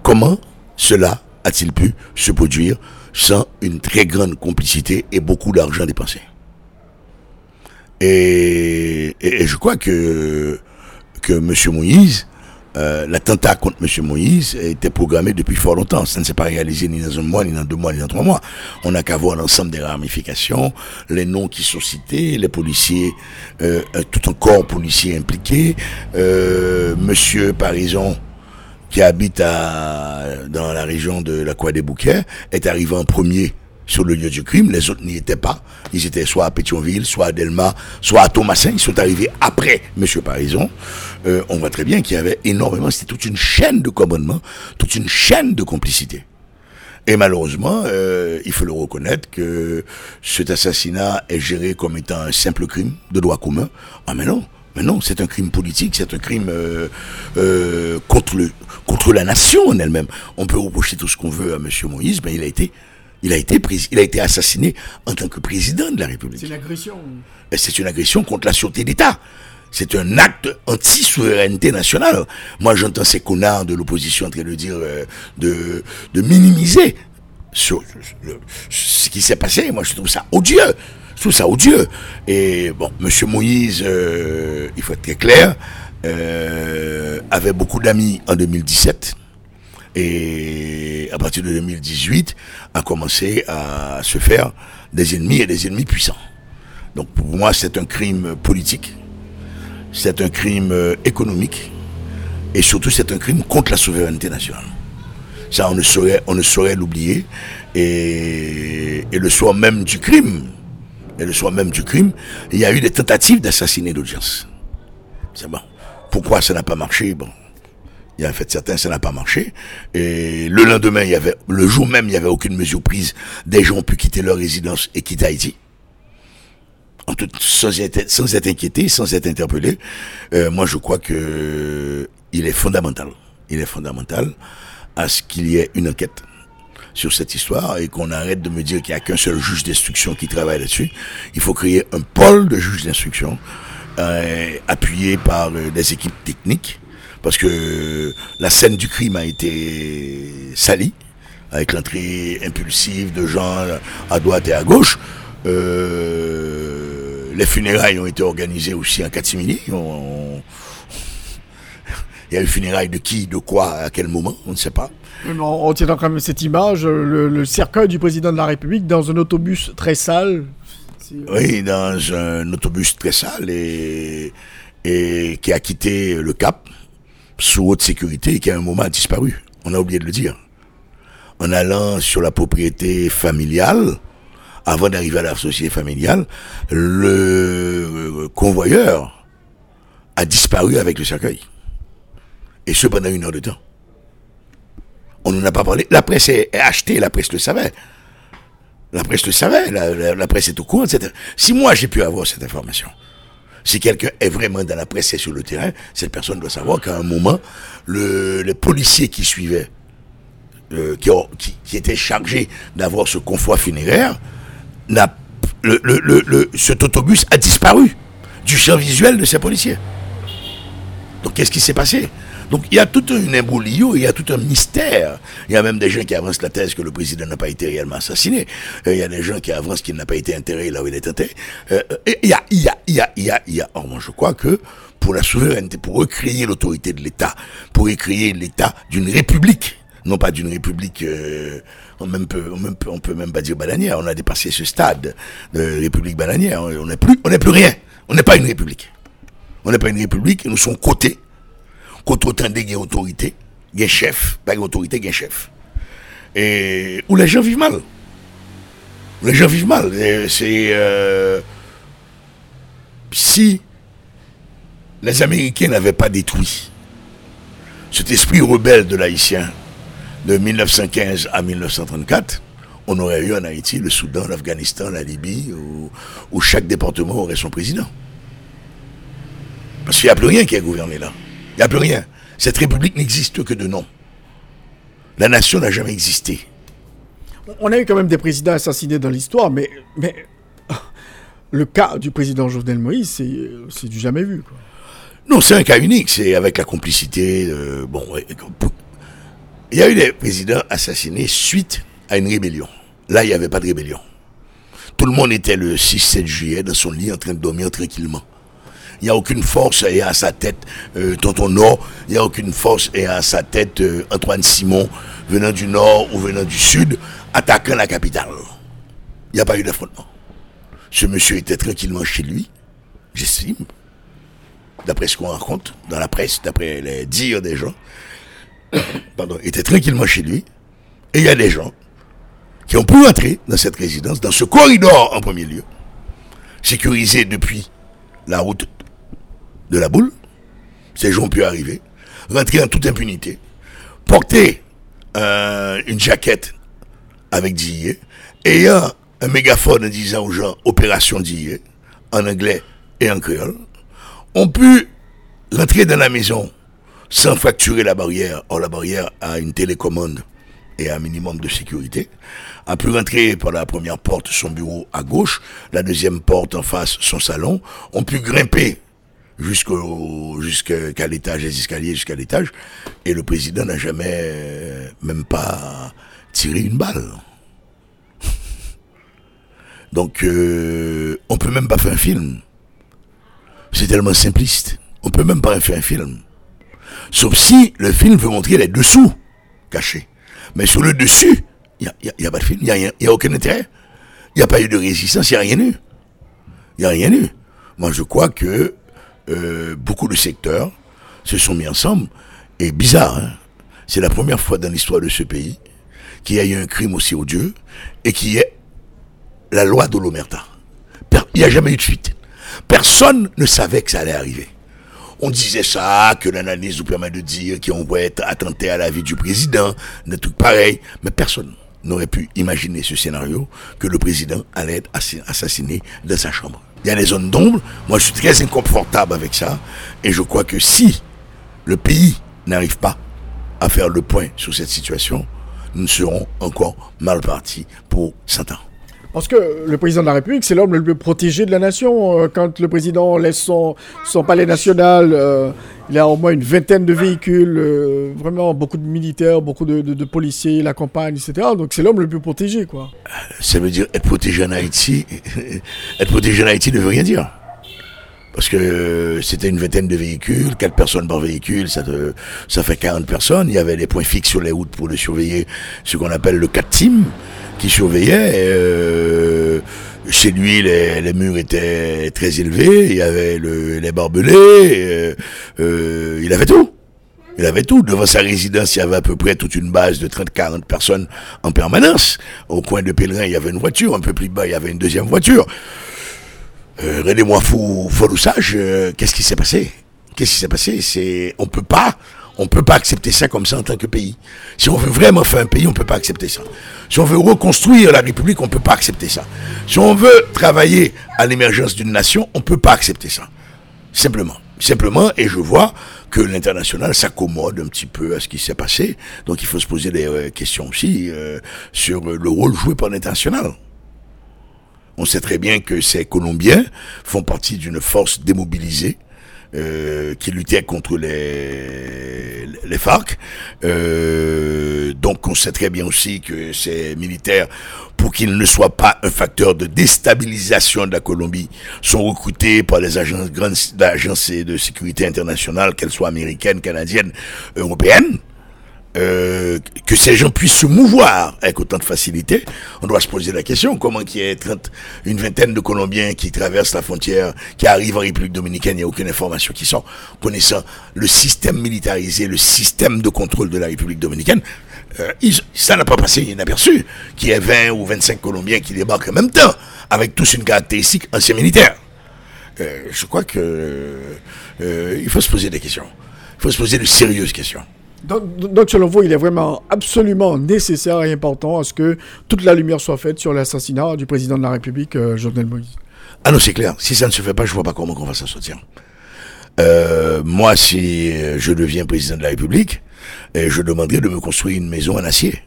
Comment cela a-t-il pu se produire sans une très grande complicité et beaucoup d'argent dépensé? Et, et, je crois que, que M. Moïse, euh, l'attentat contre M. Moïse était programmé depuis fort longtemps. Ça ne s'est pas réalisé ni dans un mois, ni dans deux mois, ni dans trois mois. On n'a qu'à voir l'ensemble des ramifications, les noms qui sont cités, les policiers, euh, euh tout un corps policier impliqué, euh, Monsieur Parison, qui habite à, dans la région de la Croix des Bouquets, est arrivé en premier sur le lieu du crime. Les autres n'y étaient pas. Ils étaient soit à Pétionville, soit à Delma, soit à Thomasin. Ils sont arrivés après M. Parison. Euh, on voit très bien qu'il y avait énormément, c'était toute une chaîne de commandement, toute une chaîne de complicité. Et malheureusement, euh, il faut le reconnaître que cet assassinat est géré comme étant un simple crime de droit commun. Ah mais non, mais non, c'est un crime politique, c'est un crime euh, euh contre le contre la nation en elle-même. On peut reprocher tout ce qu'on veut à M. Moïse, mais il a été il a été, il a été assassiné en tant que président de la République. C'est une agression. C'est une agression contre la sûreté d'État. C'est un acte anti-souveraineté nationale. Moi, j'entends ces connards de l'opposition en train de dire, euh, de, de minimiser ce qui s'est passé. Moi, je trouve ça odieux. Je trouve ça odieux. Et bon, Monsieur Moïse, euh, il faut être très clair, euh, avait beaucoup d'amis en 2017 et à partir de 2018 a commencé à se faire des ennemis et des ennemis puissants. Donc pour moi c'est un crime politique, c'est un crime euh, économique et surtout c'est un crime contre la souveraineté nationale. Ça on ne saurait, on ne saurait l'oublier et, et le soir même du crime, et le soir même du crime, il y a eu des tentatives d'assassiner l'audience. C'est bon. Pourquoi ça n'a pas marché? Bon, il y a en fait certains, ça n'a pas marché. Et le lendemain, il y avait, le jour même, il n'y avait aucune mesure prise. Des gens ont pu quitter leur résidence et quitter Haïti. Sans, être, sans être inquiétés, sans être interpellés. Euh, moi, je crois que il est fondamental. Il est fondamental à ce qu'il y ait une enquête sur cette histoire et qu'on arrête de me dire qu'il n'y a qu'un seul juge d'instruction qui travaille là-dessus. Il faut créer un pôle de juges d'instruction euh, appuyé par euh, des équipes techniques parce que la scène du crime a été salie, avec l'entrée impulsive de gens à droite et à gauche. Euh, les funérailles ont été organisées aussi en catimini. Il y a eu funérailles de qui, de quoi, à quel moment, on ne sait pas. On tient quand même cette image, le, cercueil du président de la République dans un autobus très sale. Oui, dans un autobus très sale et, et qui a quitté le Cap sous haute sécurité et qui à un moment a disparu. On a oublié de le dire. En allant sur la propriété familiale, avant d'arriver à la société familiale, le convoyeur a disparu avec le cercueil. Et ce pendant une heure de temps. On n'en a pas parlé. La presse est achetée, la presse le savait. La presse le savait, la, presse est au courant, etc. Si moi j'ai pu avoir cette information, si quelqu'un est vraiment dans la presse et sur le terrain, cette personne doit savoir qu'à un moment, le, les policiers qui suivaient, euh, qui, étaient chargés d'avoir ce convoi funéraire, le, cet autobus a disparu du champ visuel de ces policiers. Donc qu'est-ce qui s'est passé? Donc il y a tout un imbroglio, il y a tout un mystère. Il y a même des gens qui avancent la thèse que le président n'a pas été réellement assassiné. Euh, il y a des gens qui avancent qu'il n'a pas été enterré là où il est enterré. Euh, il y a, il y a, il y a, il y a, il y a. Or, moi, je crois que pour la souveraineté, pour recréer l'autorité de l'État, pour recréer l'État d'une république, non pas d'une république, euh, on, même peut, même pas dire bananière. On a dépassé ce stade de république bananière. On n'est plus, rien. On n'est pas une république. On n'est pas une république. Nous sommes cotés quand autant de autorité, des chef, pas autorité, des chef. Et où les gens vivent mal. Où les gens vivent mal. C'est euh, si les Américains n'avaient pas détruit cet esprit rebelle de l'haïtien de 1915 à 1934, on aurait eu en Haïti le Soudan, l'Afghanistan, la Libye, où, où, chaque département aurait son président. Parce qu'il n'y a plus rien qui est gouverné là. Il n'y a plus rien. Cette république n'existe que de nom. La nation n'a jamais existé. On a eu quand même des présidents assassinés dans l'histoire, mais, mais [laughs] le cas du président Jovenel Moïse, c'est du jamais vu. Non, c'est un cas unique. C'est avec la complicité. Euh, bon, il y a eu des présidents assassinés suite à une rébellion. Là, il n'y avait pas de rébellion. Tout le monde était le 6-7 juillet dans son lit en train de dormir tranquillement. Il n'y a aucune force et à sa tête euh, Tonton Nord. Il n'y a aucune force et à sa tête euh, Antoine Simon venant du nord ou venant du sud attaquant la capitale. Il n'y a pas eu d'affrontement. Ce monsieur était tranquillement chez lui, j'estime, d'après ce qu'on raconte dans la presse, d'après les dires des gens. [coughs] Pardon, était tranquillement chez lui. Et il y a des gens qui ont pu entrer dans cette résidence, dans ce corridor en premier lieu, sécurisé depuis la route de la boule. Ces gens ont pu arriver, rentrer en toute impunité, porter euh, une jaquette avec d'IE, ayant un mégaphone en disant aux gens opération d'IE, en anglais et en créole, ont pu rentrer dans la maison sans facturer la barrière. Or, la barrière a une télécommande et un minimum de sécurité. A pu rentrer par la première porte son bureau à gauche, la deuxième porte en face son salon. ont pu grimper jusqu'au jusqu'à l'étage des escaliers jusqu'à l'étage et le président n'a jamais même pas tiré une balle [laughs] donc euh, on peut même pas faire un film c'est tellement simpliste on peut même pas faire un film sauf si le film veut montrer les dessous cachés mais sur le dessus il n'y a, y a, pas de film il n'y a, y a aucun intérêt il n'y a pas eu de résistance il n'y a rien eu il n'y a rien eu moi je crois que euh, beaucoup de secteurs se sont mis ensemble. Et bizarre, hein c'est la première fois dans l'histoire de ce pays qu'il y a eu un crime aussi odieux et qui est la loi de l'Omerta. Il n'y a jamais eu de suite. Personne ne savait que ça allait arriver. On disait ça, que l'analyse nous permet de dire qu'on pourrait être attenté à la vie du président, de tout pareil, mais personne n'aurait pu imaginer ce scénario que le président allait être assassiné dans sa chambre il y a des zones d'ombre. Moi, je suis très inconfortable avec ça. Et je crois que si le pays n'arrive pas à faire le point sur cette situation, nous serons encore mal partis pour 100 ans. Parce que le président de la République, c'est l'homme le plus protégé de la nation. Euh, quand le président laisse son, palais national, euh, il a au moins une vingtaine de véhicules, euh, vraiment beaucoup de militaires, beaucoup de, de, policiers l'accompagnent, etc. Donc c'est l'homme le plus protégé, quoi. Ça veut dire être protégé en Haïti. [laughs] être protégé en Haïti ne veut rien dire. Parce que c'était une vingtaine de véhicules, quatre personnes par véhicule, ça, te, ça fait 40 personnes. Il y avait des points fixes sur les routes pour le surveiller, ce qu'on appelle le 4 team qui surveillait. Euh, chez lui, les, les, murs étaient très élevés, il y avait le, les barbelés, euh, euh, il avait tout. Il avait tout. Devant sa résidence, il y avait à peu près toute une base de 30-40 personnes en permanence. Au coin de Pèlerin, il y avait une voiture. Un peu plus bas, il y avait une deuxième voiture. Euh, Rendez-moi fou, fou sage. Euh, qu'est-ce qui s'est passé? Qu'est-ce qui s'est passé? C'est, on peut pas, on peut pas accepter ça comme ça en tant que pays. Si on veut vraiment faire un pays, on peut pas accepter ça. Si on veut reconstruire la République, on peut pas accepter ça. Si on veut travailler à l'émergence d'une nation, on peut pas accepter ça. Simplement. Simplement, et je vois que l'international s'accommode un petit peu à ce qui s'est passé. Donc il faut se poser des euh, questions aussi euh, sur le rôle joué par l'international. On sait très bien que ces Colombiens font partie d'une force démobilisée euh, qui luttait contre les, les FARC. Euh, donc on sait très bien aussi que ces militaires, pour qu'ils ne soient pas un facteur de déstabilisation de la Colombie, sont recrutés par les agences, grandes agences de sécurité internationale, qu'elles soient américaines, canadiennes, européennes. Euh, que ces gens puissent se mouvoir avec autant de facilité, on doit se poser la question comment qu'il y ait 30, une vingtaine de Colombiens qui traversent la frontière, qui arrivent en République dominicaine, il n'y a aucune information qui sort, connaissant le système militarisé, le système de contrôle de la République dominicaine. Euh, ça n'a pas passé inaperçu qu'il y ait 20 ou 25 Colombiens qui débarquent en même temps, avec tous une caractéristique ancien militaire. Euh, je crois que euh, il faut se poser des questions. Il faut se poser de sérieuses questions. Donc, selon vous, il est vraiment absolument nécessaire et important à ce que toute la lumière soit faite sur l'assassinat du président de la République, euh, Jovenel Moïse. Ah non, c'est clair. Si ça ne se fait pas, je vois pas comment on va s'en sortir. Euh, moi, si je deviens président de la République, je demanderai de me construire une maison en acier.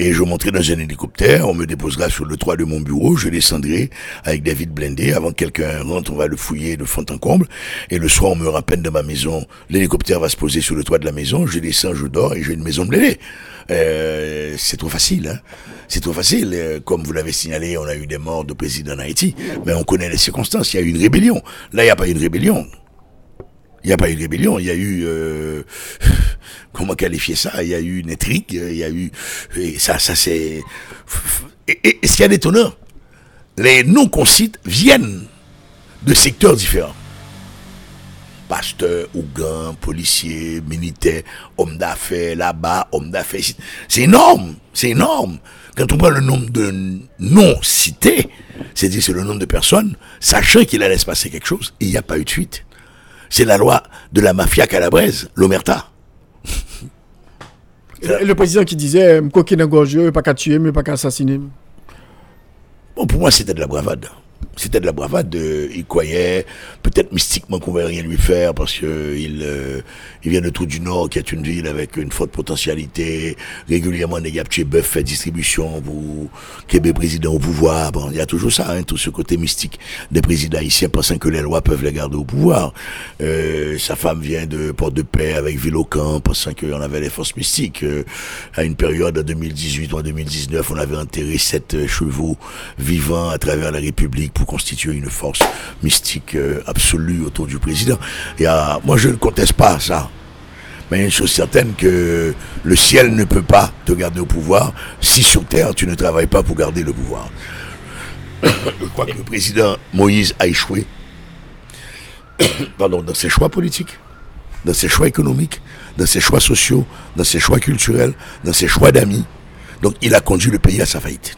Et je monterai dans un hélicoptère, on me déposera sur le toit de mon bureau, je descendrai avec David blindé. Avant que quelqu'un rentre, on va le fouiller de fond en comble. Et le soir, on me rappelle de ma maison. L'hélicoptère va se poser sur le toit de la maison. Je descends, je dors et j'ai une maison blindée. Euh, c'est trop facile. Hein c'est trop facile. Euh, comme vous l'avez signalé, on a eu des morts de président en Haïti. Mais on connaît les circonstances. Il y a eu une rébellion. Là, il n'y a pas eu une rébellion. Il n'y a pas eu de rébellion, il y a eu euh, comment qualifier ça? Il y a eu une intrigue, il y a eu et ça, ça c'est. Et, ce qu'il y a d'étonnant, les non-concites viennent de secteurs différents. Pasteurs, Ougans, policiers, militaires, hommes d'affaires là-bas, hommes d'affaires ici. C'est énorme, c'est énorme. Quand on prend le nombre de non-cités, c'est-à-dire c'est le nombre de personnes, sachant qu'il allait se passer quelque chose, il n'y a pas eu de fuite. C'est la loi de la mafia calabraise, l'omerta. Le président qui disait, qu'il n'ait pas qu'à tuer, mais pas qu'à assassiner. Bon, pour moi, c'était de la bravade c'était de la bravade. il croyait peut-être mystiquement qu'on ne va rien lui faire parce que il, euh, il vient de tout du Nord, qui est une ville avec une forte potentialité. Régulièrement, des chez Bœuf fait distribution pour Québec président au pouvoir. Bon, il y a toujours ça, hein, tout ce côté mystique des présidents haïtiens pensant que les lois peuvent les garder au pouvoir. Euh, sa femme vient de Port-de-Paix avec Villocamp, pensant qu'on avait les forces mystiques. Euh, à une période en 2018 ou en 2019, on avait enterré sept chevaux vivants à travers la République pour constituer une force mystique euh, absolue autour du président. Euh, moi, je ne conteste pas ça. Mais une chose certaine que le ciel ne peut pas te garder au pouvoir si sur terre tu ne travailles pas pour garder le pouvoir. [coughs] je crois que le président Moïse a échoué [coughs] pardon, dans ses choix politiques, dans ses choix économiques, dans ses choix sociaux, dans ses choix culturels, dans ses choix d'amis. Donc il a conduit le pays à sa faillite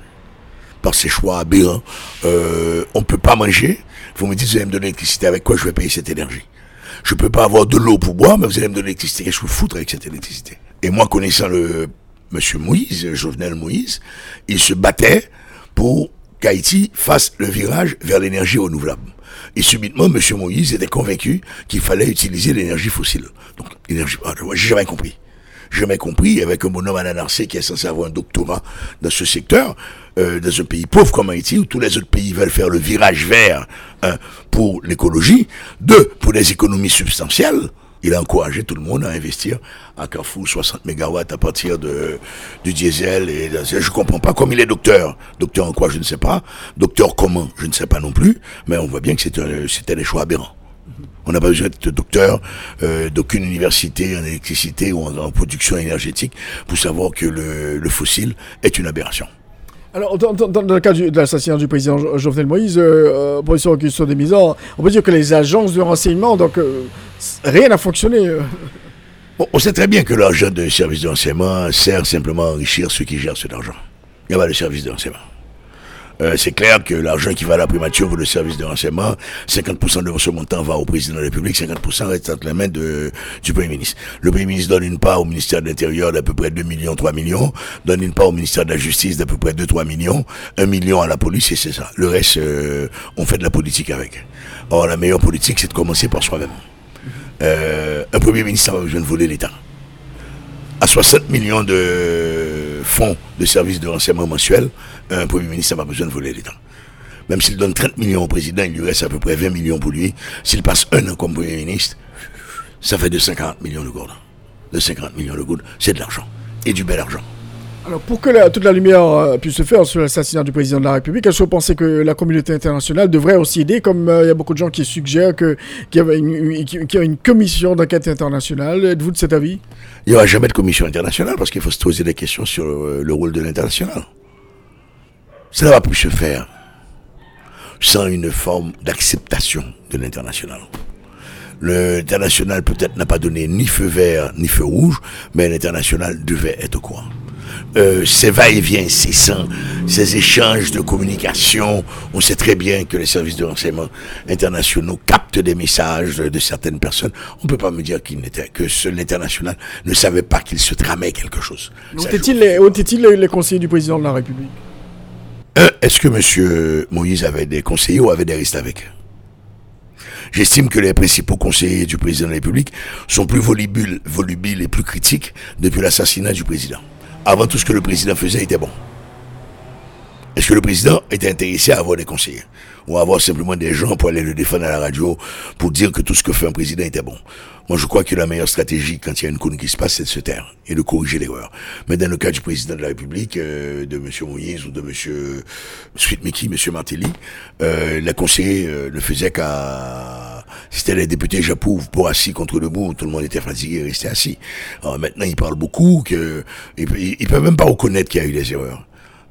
par ses choix aberrants. Euh, on ne peut pas manger. Vous me dites, vous allez me donner l'électricité, avec quoi je vais payer cette énergie? Je ne peux pas avoir de l'eau pour boire, mais vous allez me donner l'électricité. Qu'est-ce que foutre avec cette électricité? Et moi, connaissant le monsieur Moïse, Jovenel Moïse, il se battait pour qu'Haïti fasse le virage vers l'énergie renouvelable. Et subitement, monsieur Moïse était convaincu qu'il fallait utiliser l'énergie fossile. Donc, l'énergie, ah, j'ai jamais compris jamais compris, avec un bonhomme à l'anarcé qui est censé avoir un doctorat dans ce secteur, euh, dans un pays pauvre comme Haïti, où tous les autres pays veulent faire le virage vert, un, pour l'écologie, deux, pour des économies substantielles, il a encouragé tout le monde à investir à Carrefour 60 MW à partir de, du diesel. Et je comprends pas comme il est docteur. Docteur en quoi, je ne sais pas. Docteur comment, je ne sais pas non plus. Mais on voit bien que c'était des choix aberrants. On n'a pas besoin d'être docteur euh, d'aucune université en électricité ou en, production énergétique pour savoir que le, fossile est une aberration. Alors, dans, le cas de l'assassinat du président Jovenel Moïse, euh, euh des mises on peut dire que les agences de renseignement, donc euh, rien n'a fonctionné. on sait très bien que l'argent des services de renseignement sert simplement à enrichir ceux qui gèrent cet argent. Il n'y a pas de service de renseignement. Euh, c'est clair que l'argent qui va à la primature pour le service de renseignement, 50% de ce montant va au président de la République, 50% reste entre les mains de, du Premier ministre. Le Premier ministre donne une part au ministère de l'Intérieur d'à peu près 2 millions, 3 millions, donne une part au ministère de la Justice d'à peu près 2, 3 millions, 1 million à la police et c'est ça. Le reste, euh, on fait de la politique avec. Or, la meilleure politique, c'est de commencer par soi-même. Euh, un Premier ministre pas besoin de voler l'État. À 60 millions de fonds de services de renseignement mensuels, un Premier ministre n'a pas besoin de voler l'État. Même s'il donne 30 millions au président, il lui reste à peu près 20 millions pour lui. S'il passe un an comme Premier ministre, ça fait de 50 millions de gourdes. De 50 millions de gourdes, c'est de l'argent. Et du bel argent. Alors, pour que toute la lumière euh, puisse se faire sur l'assassinat du président de la République, est-ce que vous pensez que la communauté internationale devrait aussi aider, comme euh, il y a beaucoup de gens qui suggèrent qu'il y, a une, commission d'enquête internationale Êtes-vous de cet avis? Il n'y aura jamais de commission internationale parce qu'il faut se poser des questions sur euh, le rôle de l'international. Ne va plus se faire sans une forme d'acceptation de l'international. L'international peut-être n'a pas donné ni feu vert ni feu rouge, mais l'international devait être quoi euh, ces va-et-vient incessants, ces échanges de communication, on sait très bien que les services de renseignement internationaux captent des messages de certaines personnes. On ne peut pas me dire qu'il n'était que l'international ne savait pas qu'il se tramait quelque chose. Où étaient-ils les, les conseillers du président de la République? Euh, est-ce que M. Moïse avait des conseillers ou avait des risques avec? J'estime que les principaux conseillers du président de la République sont plus volubiles, volubiles et plus critiques depuis l'assassinat du président. avant tout ce que le président faisait était bon Est-ce que le président était intéressé à avoir des conseillers? Ou avoir simplement des gens pour aller le défendre à la radio pour dire que tout ce que fait un président était bon Moi, je crois que la meilleure stratégie quand il y a une connerie qui se passe, c'est de se taire et de corriger l'erreur. Mais dans le cas du président de la République, euh, de M. Moïse ou de M. Sweet Mickey, M. Martelly, euh, les conseillers euh, ne faisaient qu'à c'était les députés j'approuve pour assis contre le bout, tout le monde était fatigué et restait assis. Alors maintenant, ils parlent beaucoup, que, ils, ils peuvent même pas reconnaître qu'il y a eu des erreurs.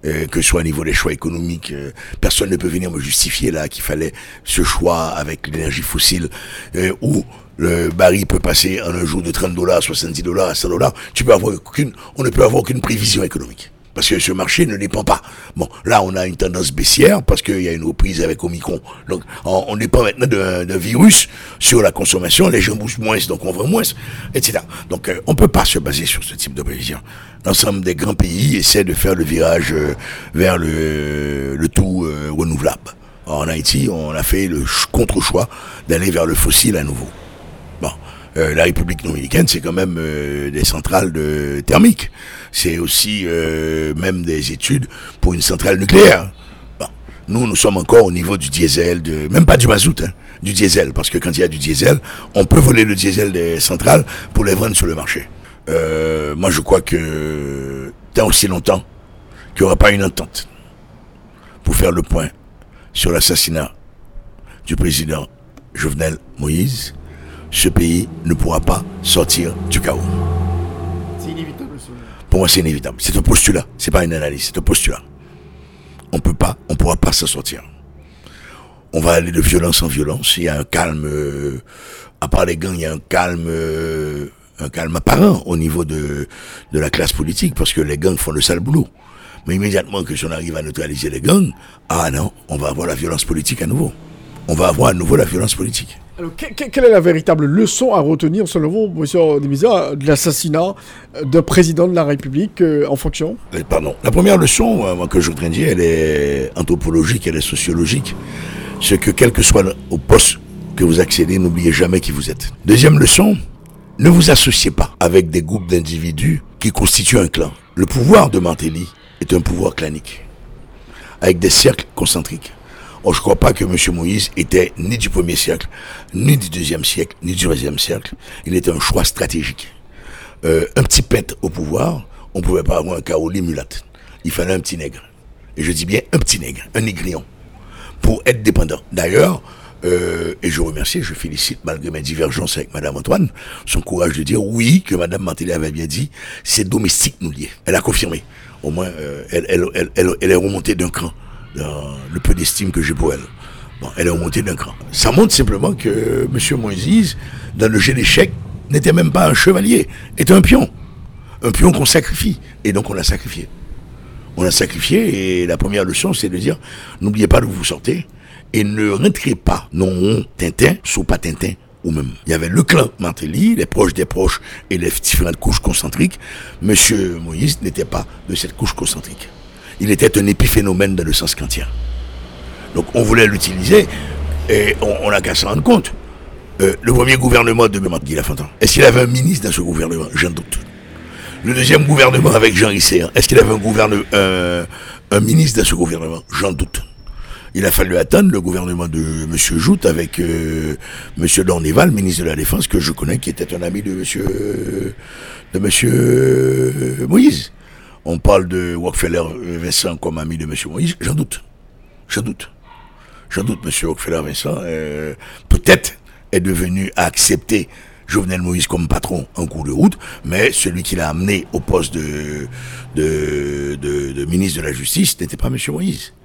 Euh, que ce soit au niveau des choix économiques, euh, personne ne peut venir me justifier là qu'il fallait ce choix avec l'énergie fossile euh, où le baril peut passer en un jour de 30 dollars, 70 dollars, 100 dollars. Tu peux avoir aucune, on ne peut avoir aucune prévision économique parce que ce marché ne dépend pas. Bon, là, on a une tendance baissière parce qu'il y a une reprise avec Omicron. Donc, on, dépend maintenant d'un virus sur la consommation. Les gens bougent moins, donc on vend moins, etc. Donc, euh, on peut pas se baser sur ce type de prévision. L'ensemble des grands pays essaient de faire le virage euh, vers le, tout euh, renouvelable. En Haïti, on a fait le contre-choix d'aller vers le fossile à nouveau. Euh, la République dominicaine, c'est quand même euh, des centrales de thermiques. C'est aussi euh, même des études pour une centrale nucléaire. Bon. Nous, nous sommes encore au niveau du diesel, de, même pas du mazout, hein, du diesel, parce que quand il y a du diesel, on peut voler le diesel des centrales pour les vendre sur le marché. Euh, moi, je crois que tant aussi longtemps qu'il n'y aura pas une entente pour faire le point sur l'assassinat du président Jovenel Moïse, ce pays ne pourra pas sortir du chaos. C'est inévitable. Pour moi, c'est inévitable. C'est un postulat. C'est pas une analyse. C'est un postulat. On peut pas, on pourra pas s'en sortir. On va aller de violence en violence. Il y a un calme, euh, à part les gangs, il y a un calme, euh, un calme apparent au niveau de, de la classe politique parce que les gangs font le sale boulot. Mais immédiatement que si on arrive à neutraliser les gangs, ah non, on va avoir la violence politique à nouveau. On va avoir à nouveau la violence politique. Alors, que- que- quelle est la véritable leçon à retenir, selon vous, monsieur Demisa, de l'assassinat d'un président de la République euh, en fonction? Euh, Pardon. La première leçon euh, moi, que je voudrais dire, elle est anthropologique, elle est sociologique. C'est que quel que soit le- au poste que vous accédez, n'oubliez jamais qui vous êtes. Deuxième leçon, ne vous associez pas avec des groupes d'individus qui constituent un clan. Le pouvoir de Martelly est un pouvoir clanique, avec des cercles concentriques. Or, je ne crois pas que M. Moïse était ni du premier siècle, ni du deuxième siècle, ni du troisième siècle. Il était un choix stratégique. Euh, un petit peintre au pouvoir, on ne pouvait pas avoir un Caroli mulâtre. Il fallait un petit nègre. Et je dis bien un petit nègre, un négrion, pour être dépendant. D'ailleurs, euh, et je remercie, je félicite, malgré mes divergences avec Madame Antoine, son courage de dire oui, que Madame Martelly avait bien dit, c'est domestique nous lier. Elle a confirmé. Au moins, euh, elle est remontée d'un cran dans le peu d'estime que j'ai pour elle. Bon, elle est remontée d'un cran. Ça montre simplement que M. Moïse, dans le jeu d'échecs, n'était même pas un chevalier, était un pion. Un pion qu'on sacrifie. Et donc on l'a sacrifié. On l'a sacrifié et la première leçon, c'est de dire, n'oubliez pas d'où vous sortez et ne rentrez pas, non, Tintin, sous pas Tintin ou même. Il y avait le clan Martelly, les proches des proches et les différentes couches concentriques. Monsieur Moïse n'était pas de cette couche concentrique. Il était un épiphénomène dans le sens kantien. Donc on voulait l'utiliser et on, on a qu'à s'en rendre compte. Euh, le premier gouvernement de Guy Lafontaine, est-ce qu'il avait un ministre dans ce gouvernement? J'en doute. Le deuxième gouvernement avec Jean Risséen, est-ce qu'il avait un, un, ministre dans ce gouvernement? J'en doute. Il a fallu attendre le gouvernement de M. Joute avec euh, M. Dorneval, ministre de la Défense, que je connais, qui était un ami de M. de Moïse. On parle de Rockefeller Vincent comme ami de M. Moïse, j'en doute. J'en doute. J'en doute, M. Rockefeller Vincent, euh, peut-être est devenu à accepter Jovenel Moïse comme patron en cours de route, mais celui qui l'a amené au poste de ministre de la Justice n'était pas M. Moïse.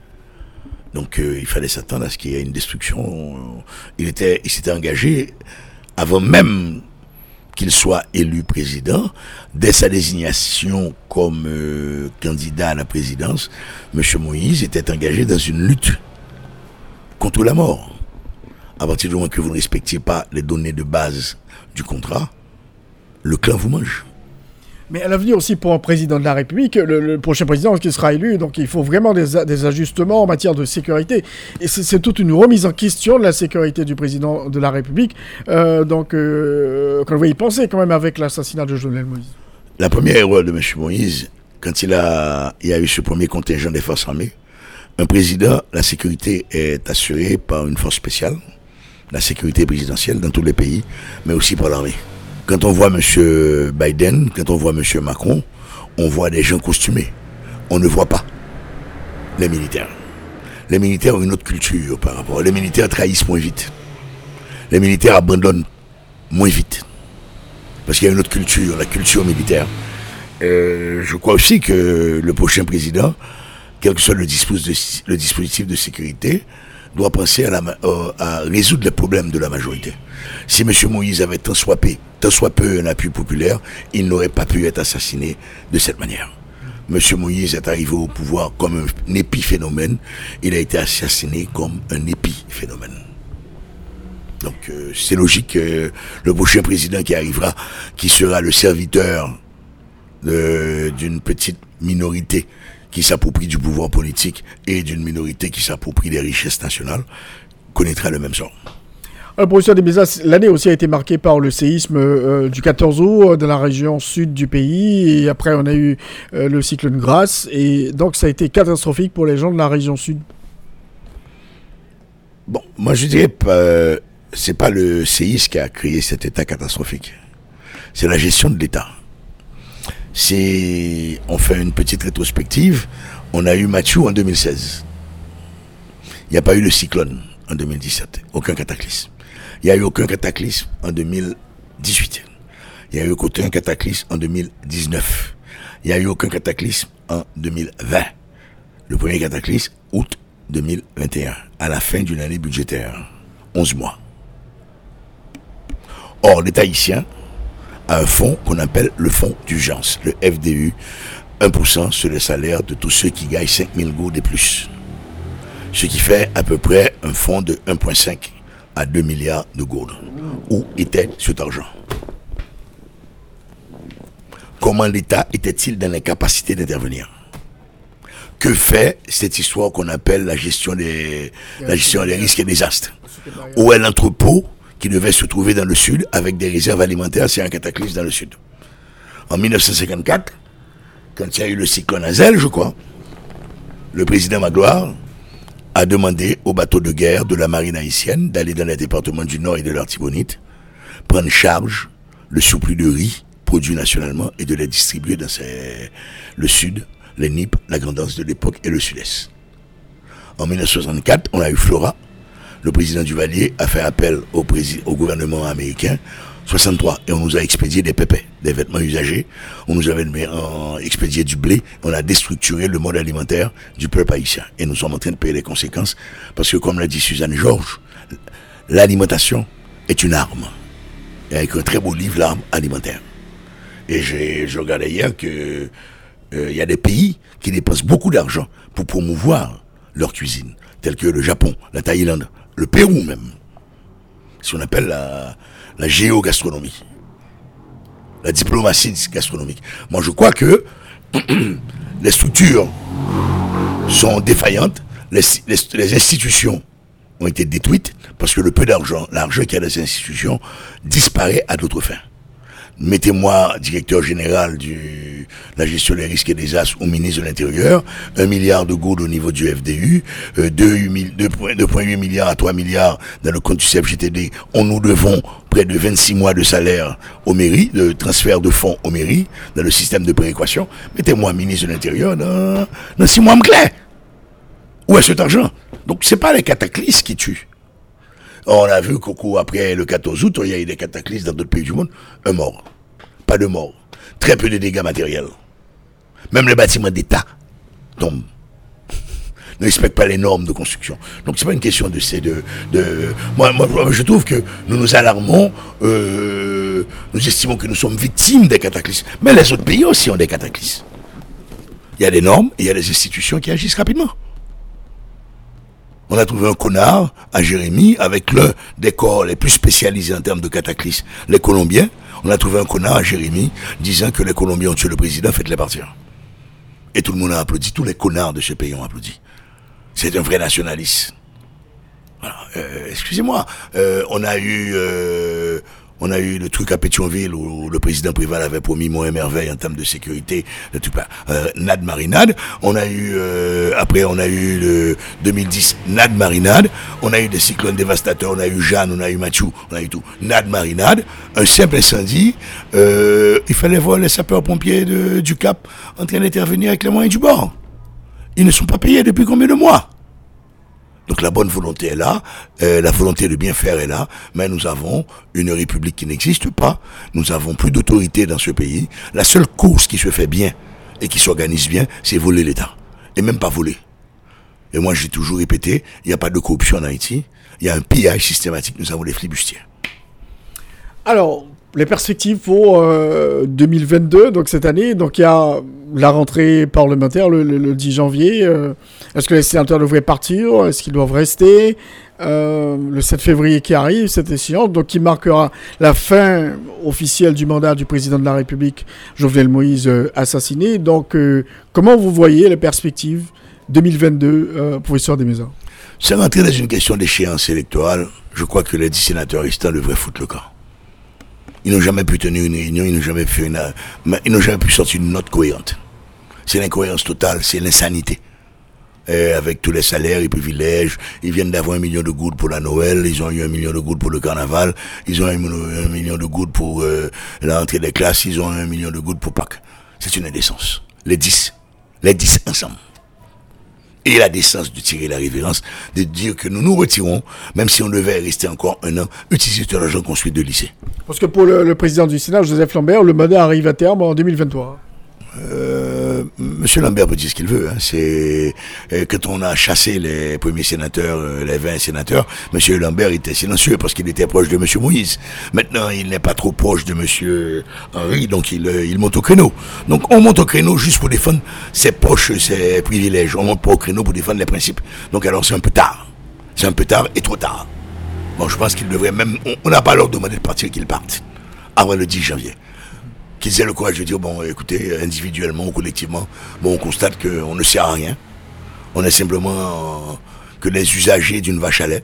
Donc euh, il fallait s'attendre à ce qu'il y ait une destruction. Il était, il s'était engagé avant même qu'il soit élu président, dès sa désignation comme euh, candidat à la présidence, M. Moïse était engagé dans une lutte contre la mort. À partir du moment que vous ne respectiez pas les données de base du contrat, le clan vous mange. Mais à l'avenir aussi pour un président de la République, le, prochain président qui sera élu, donc il faut vraiment des, ajustements en matière de sécurité. Et c'est toute une remise en question de la sécurité du président de la République. Euh, donc, euh, quand vous y pensez quand même avec l'assassinat de Jovenel Moïse. La première erreur de M. Moïse, quand il a, il y a eu ce premier contingent des forces armées, un président, la sécurité est assurée par une force spéciale, la sécurité présidentielle dans tous les pays, mais aussi par l'armée. Quand on voit M. Biden, quand on voit M. Macron, on voit des gens costumés. On ne voit pas les militaires. Les militaires ont une autre culture par rapport. Les militaires trahissent moins vite. Les militaires abandonnent moins vite. Parce qu'il y a une autre culture, la culture militaire. Euh, je crois aussi que le prochain président, quel que soit le dispositif, le dispositif de sécurité, doit penser à, la, euh, à, résoudre les problèmes de la majorité. Si M. Moïse avait tant soit, peu, tant soit un appui populaire, il n'aurait pas pu être assassiné de cette manière. M. Moïse est arrivé au pouvoir comme un épiphénomène, il a été assassiné comme un épiphénomène. Donc euh, c'est logique que le prochain président qui arrivera, qui sera le serviteur d'une petite minorité qui s'approprie du pouvoir politique et d'une minorité qui s'approprie des richesses nationales, connaîtra le même sort. Alors, professeur Desbezas, l'année aussi a été marquée par le séisme euh, du 14 août euh, dans la région sud du pays. Et après, on a eu euh, le cyclone Grasse. Et donc, ça a été catastrophique pour les gens de la région sud. Bon, moi, je dirais pas, c'est pas le séisme qui a créé cet état catastrophique. C'est la gestion de l'État. Si on fait une petite rétrospective, on a eu Mathieu en 2016. Il n'y a pas eu le cyclone en 2017. Aucun cataclysme. Il n'y a eu aucun cataclysme en 2018. Il n'y a eu aucun cataclysme en 2019. Il n'y a eu aucun cataclysme en 2020. Le premier cataclysme, août 2021, à la fin d'une année budgétaire. 11 mois. Or, l'État haïtien un fonds qu'on appelle le fonds d'urgence, le FDU, 1% sur le salaire de tous ceux qui gagnent 5000 gourdes et plus. Ce qui fait à peu près un fonds de 1,5 à 2 milliards de gourdes. Où était cet argent? Comment l'État était-il dans l'incapacité d'intervenir? Que fait cette histoire qu'on appelle la gestion des, la gestion des risques et des désastres Où est l'entrepôt qui devait se trouver dans le sud avec des réserves alimentaires c'est un cataclysme dans le sud. En 1954, quand il y a eu le cyclone Azel, je crois, le président Magloire a demandé aux bateaux de guerre de la marine haïtienne d'aller dans les départements du Nord et de l'Artibonite, prendre charge le surplus de riz produit nationalement et de les distribuer dans le sud, les NIP, la grandance de l'époque et le sud-est. En 1964, on a eu Flora. Le président Duvalier a fait appel au, gouvernement américain 63 et on nous a expédié des pépés, des vêtements usagés, on nous avait expédié du blé, on a déstructuré le mode alimentaire du peuple haïtien et nous sommes en train de payer les conséquences parce que comme l'a dit Suzanne Georges, l'alimentation est une arme. Et avec un très beau livre, l'arme alimentaire. Et je regardais hier que euh, y a des pays qui dépensent beaucoup d'argent pour promouvoir leur cuisine, tels que le Japon, la Thaïlande, le Pérou même. Si on appelle la, la géogastronomie, la diplomatie gastronomique. Moi, je crois que [clears throat] les structures sont défaillantes, les, les, institutions ont été détruites parce que le peu d'argent, l'argent qu'il y a dans ces institutions disparaît à d'autres fins mettez-moi directeur général de la gestion des risques et des as au ministre de l'Intérieur, un milliard de gourdes au niveau du FDU, 2,8 milliards à 3 milliards dans le compte du CFGTD. On nous devons près de 26 mois de salaire aux mairies, de transfert de fonds aux mairies, dans le système de péréquation. Mettez-moi ministre de l'Intérieur dans, dans 6 mois clair. Où est cet argent? Donc c'est pas les cataclysmes qui tuent. On a vu qu'au après le 14 août, il y a eu des cataclysmes dans d'autres pays du monde. Un mort. Pas de mort. Très peu de dégâts matériels. Même les bâtiments d'État tombent. [laughs] ne respectent pas les normes de construction. Donc c'est pas une question de ces de, de moi, moi je trouve que nous nous alarmons, euh, nous estimons que nous sommes victimes des cataclysmes. Mais les autres pays aussi ont des cataclysmes. Il y a des normes et il y a des institutions qui agissent rapidement. On a trouvé un connard à Jérémy avec l'un des corps les plus spécialisés en termes de cataclysme, les Colombiens. On a trouvé un connard à Jérémy disant que les Colombiens ont tué le président, faites-les partir. Et tout le monde a applaudi, tous les connards de ce pays ont applaudi. C'est un vrai nationaliste. Euh, excusez-moi, euh, on a eu, euh, On a eu le truc à Pétionville où le président Préval avait promis mon merveille en termes de sécurité, de tout pas, euh, Nad Marinade. On a eu, euh, après, on a eu le 2010 Nad Marinade. On a eu des cyclones dévastateurs. On a eu Jeanne, on a eu Mathieu, on a eu tout. Nad Marinade. Un simple incendie. Euh, il fallait voir les sapeurs-pompiers du Cap en train d'intervenir avec les moyens du bord. Ils ne sont pas payés depuis combien de mois? Donc la bonne volonté est là, euh, la volonté de bien faire est là, mais nous avons une république qui n'existe pas, nous avons plus d'autorité dans ce pays. La seule course qui se fait bien et qui s'organise bien, c'est voler l'État. Et même pas voler. Et moi j'ai toujours répété, il n'y a pas de corruption en Haïti, il y a un pillage systématique, nous avons les flibustiers. Alors, les perspectives pour 2022, euh, donc cette année, donc il y a la rentrée parlementaire le, 10 janvier. Euh, est-ce que les sénateurs devraient partir? Est-ce qu'ils doivent rester? Euh, Le 7 février qui arrive, cette échéance, donc qui marquera la fin officielle du mandat du président de la République, Jovenel Moïse, assassiné. Donc, comment vous voyez les perspectives 2022, professeur Desmaisons? Sans rentrer dans une question d'échéance électorale, je crois que les 10 sénateurs restants devraient foutre le camp. Ils n'ont jamais pu tenir une réunion, ils n'ont jamais fait une, ils n'ont jamais pu sortir une note cohérente. C'est l'incohérence totale, c'est l'insanité. avec tous les salaires et privilèges, ils viennent d'avoir un million de gouttes pour la Noël, ils ont eu un million de gouttes pour le carnaval, ils ont eu un million de gouttes pour euh, l'entrée des classes, ils ont un million de gouttes pour Pâques. C'est une indécence. Les dix. Les dix ensemble et la décence de tirer la révérence, de dire que nous nous retirons, même si on devait rester encore un an, utiliser tout l'argent qu'on suit de lycée. Parce que pour le, président du Sénat, Joseph Lambert, le mandat arrive à terme en 2023. Euh, Monsieur Lambert peut dire ce qu'il veut. Hein. C'est euh, quand on a chassé les premiers sénateurs, euh, les 20 sénateurs, Monsieur Lambert était silencieux parce qu'il était proche de Monsieur Moïse. Maintenant, il n'est pas trop proche de Monsieur Henri, donc il, il monte au créneau. Donc on monte au créneau juste pour défendre ses proches, ses privilèges. On monte pas au créneau pour défendre les principes. Donc alors c'est un peu tard. C'est un peu tard et trop tard. Bon, je pense qu'il devrait même. On n'a pas leur demandé de partir qu'il parte avant le 10 janvier qu'ils aient le courage de dire, bon, écoutez, individuellement ou collectivement, bon, on constate qu'on ne sert à rien. On est simplement que les usagers d'une vache à lait.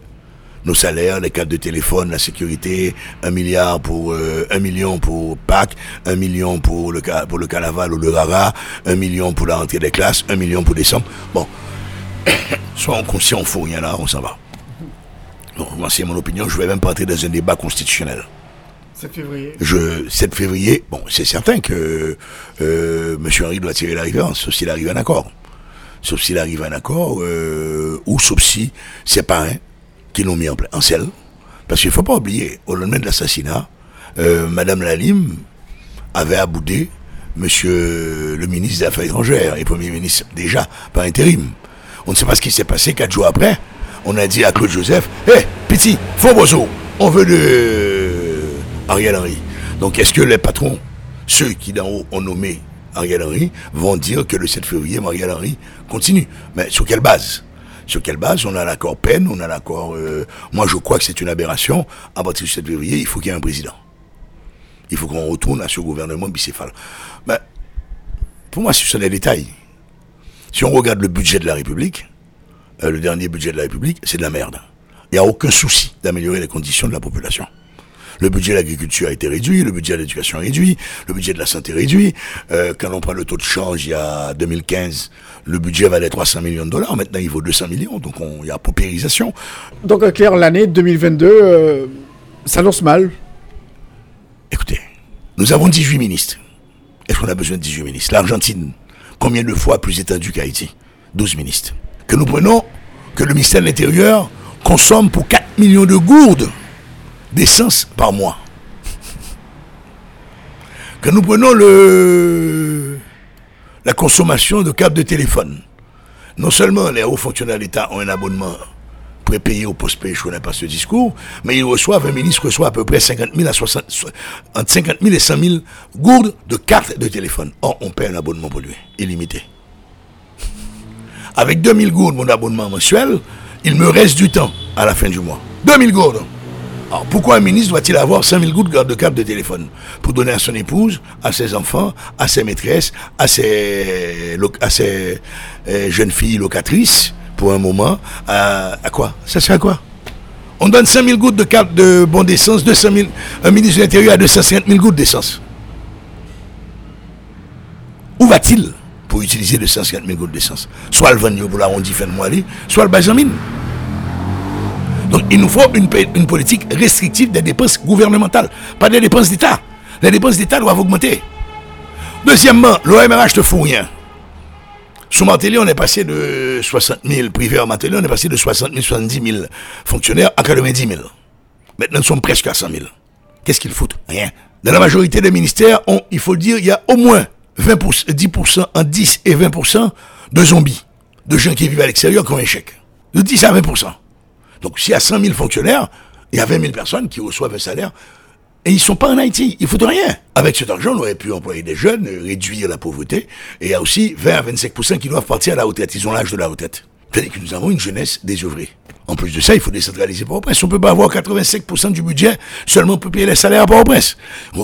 Nos salaires, les cartes de téléphone, la sécurité, un milliard pour euh, un million pour Pâques, un million pour le pour le carnaval ou le rara, un million pour la rentrée des classes, un million pour décembre. Bon, [coughs] soit on conscient, on fout rien là, on s'en va. Donc, moi, c'est mon opinion. Je ne vais même pas entrer dans un débat constitutionnel. 7 février. Je, 7 février, bon, c'est certain que euh, M. Henry doit tirer la révérence, sauf s'il arrive à un accord. Sauf s'il arrive à un accord, euh, ou sauf si ses parents qui l'ont mis en, en selle. Parce qu'il ne faut pas oublier, au lendemain de l'assassinat, euh, Madame Lalim avait aboudé Monsieur le ministre des Affaires étrangères et Premier ministre déjà par intérim. On ne sait pas ce qui s'est passé quatre jours après. On a dit à Claude Joseph, hé, hey, petit, faux bozo, on veut de Ariel Henry. Donc est-ce que les patrons, ceux qui d'en haut ont nommé Ariel Henry, vont dire que le 7 février, Ariel Henry continue? Mais sur quelle base? Sur quelle base? On a l'accord peine, on a l'accord... Euh, moi, je crois que c'est une aberration. À partir du 7 février, il faut qu'il y ait un président. Il faut qu'on retourne à ce gouvernement bicéphale. Mais pour moi, ce sont des détails. Si on regarde le budget de la République, euh, le dernier budget de la République, c'est de la merde. Il n'y a aucun souci d'améliorer les conditions de la population. Le budget de l'agriculture a été réduit, le budget de l'éducation réduit, le budget de la santé réduit. Euh, quand on prend le taux de change, il y a 2015, le budget valait 300 millions de dollars, maintenant il vaut 200 millions, donc il y a paupérisation. Donc, clair, l'année 2022 euh, s'annonce mal. Écoutez, nous avons 18 ministres. Est-ce qu'on a besoin de 18 ministres? L'Argentine, combien de fois plus étendue qu'Haïti? 12 ministres. Que nous prenons, que le ministère de l'Intérieur consomme pour 4 millions de gourdes d'essence par mois. Que nous prenons le, la consommation de câbles de téléphone, non seulement les hauts fonctionnaires de l'État ont un abonnement prépayé au post-pay, je ne connais pas ce discours, mais ils reçoivent, un ministre reçoit à peu près 50 000 à 60, entre 50 000 et 100 000 gourdes de cartes de téléphone. Or, on paie un abonnement pour lui, illimité. Avec 2000 gourdes, mon abonnement mensuel, il me reste du temps à la fin du mois. 2000 gourdes. Pourquoi un ministre doit-il avoir 5000 gouttes de câble de téléphone Pour donner à son épouse, à ses enfants, à ses maîtresses, à ses, euh, jeunes filles locatrices, pour un moment, à, quoi? Ça sert à quoi? On donne 5 000 gouttes de carte de bon d'essence, 200 000, un ministre de l'Intérieur a 250 000 gouttes d'essence. Où va-t-il pour utiliser 250 000 gouttes d'essence? Soit le vendre pour l'arrondi fin de mois, soit le bas mine. Donc il nous faut une, politique restrictive des dépenses gouvernementales, pas des dépenses d'État. Les dépenses d'État doivent augmenter. Deuxièmement, l'OMRH ne font rien. Sous Martelly, on est passé de 60 000 privés en Martelly, on est passé de 60 000, 70 000 fonctionnaires à 90 000. Maintenant, nous sommes presque à 100 000. Qu'est-ce qu'ils foutent? Rien. Dans la majorité des ministères, il faut le dire, il y a au moins 20%, 10%, en 10 et 20% de zombies, de gens qui vivent à l'extérieur qui ont un chèque. De 10 à 20%. Donc, s'il y a 100 000 fonctionnaires, il y a 20 000 personnes qui reçoivent un salaire et ils sont pas en Haïti. Ils foutent rien. Avec cet argent, on aurait pu employer des jeunes, réduire la pauvreté. Et il y a aussi 20 à 25% qui doivent partir à la retraite. Ils ont l'âge de la retraite. C'est-à-dire que nous avons une jeunesse désœuvrée. En plus de ça, il faut décentraliser Port-au-Prince. On peut pas avoir 85% du budget seulement pour payer les salaires à Port-au-Prince.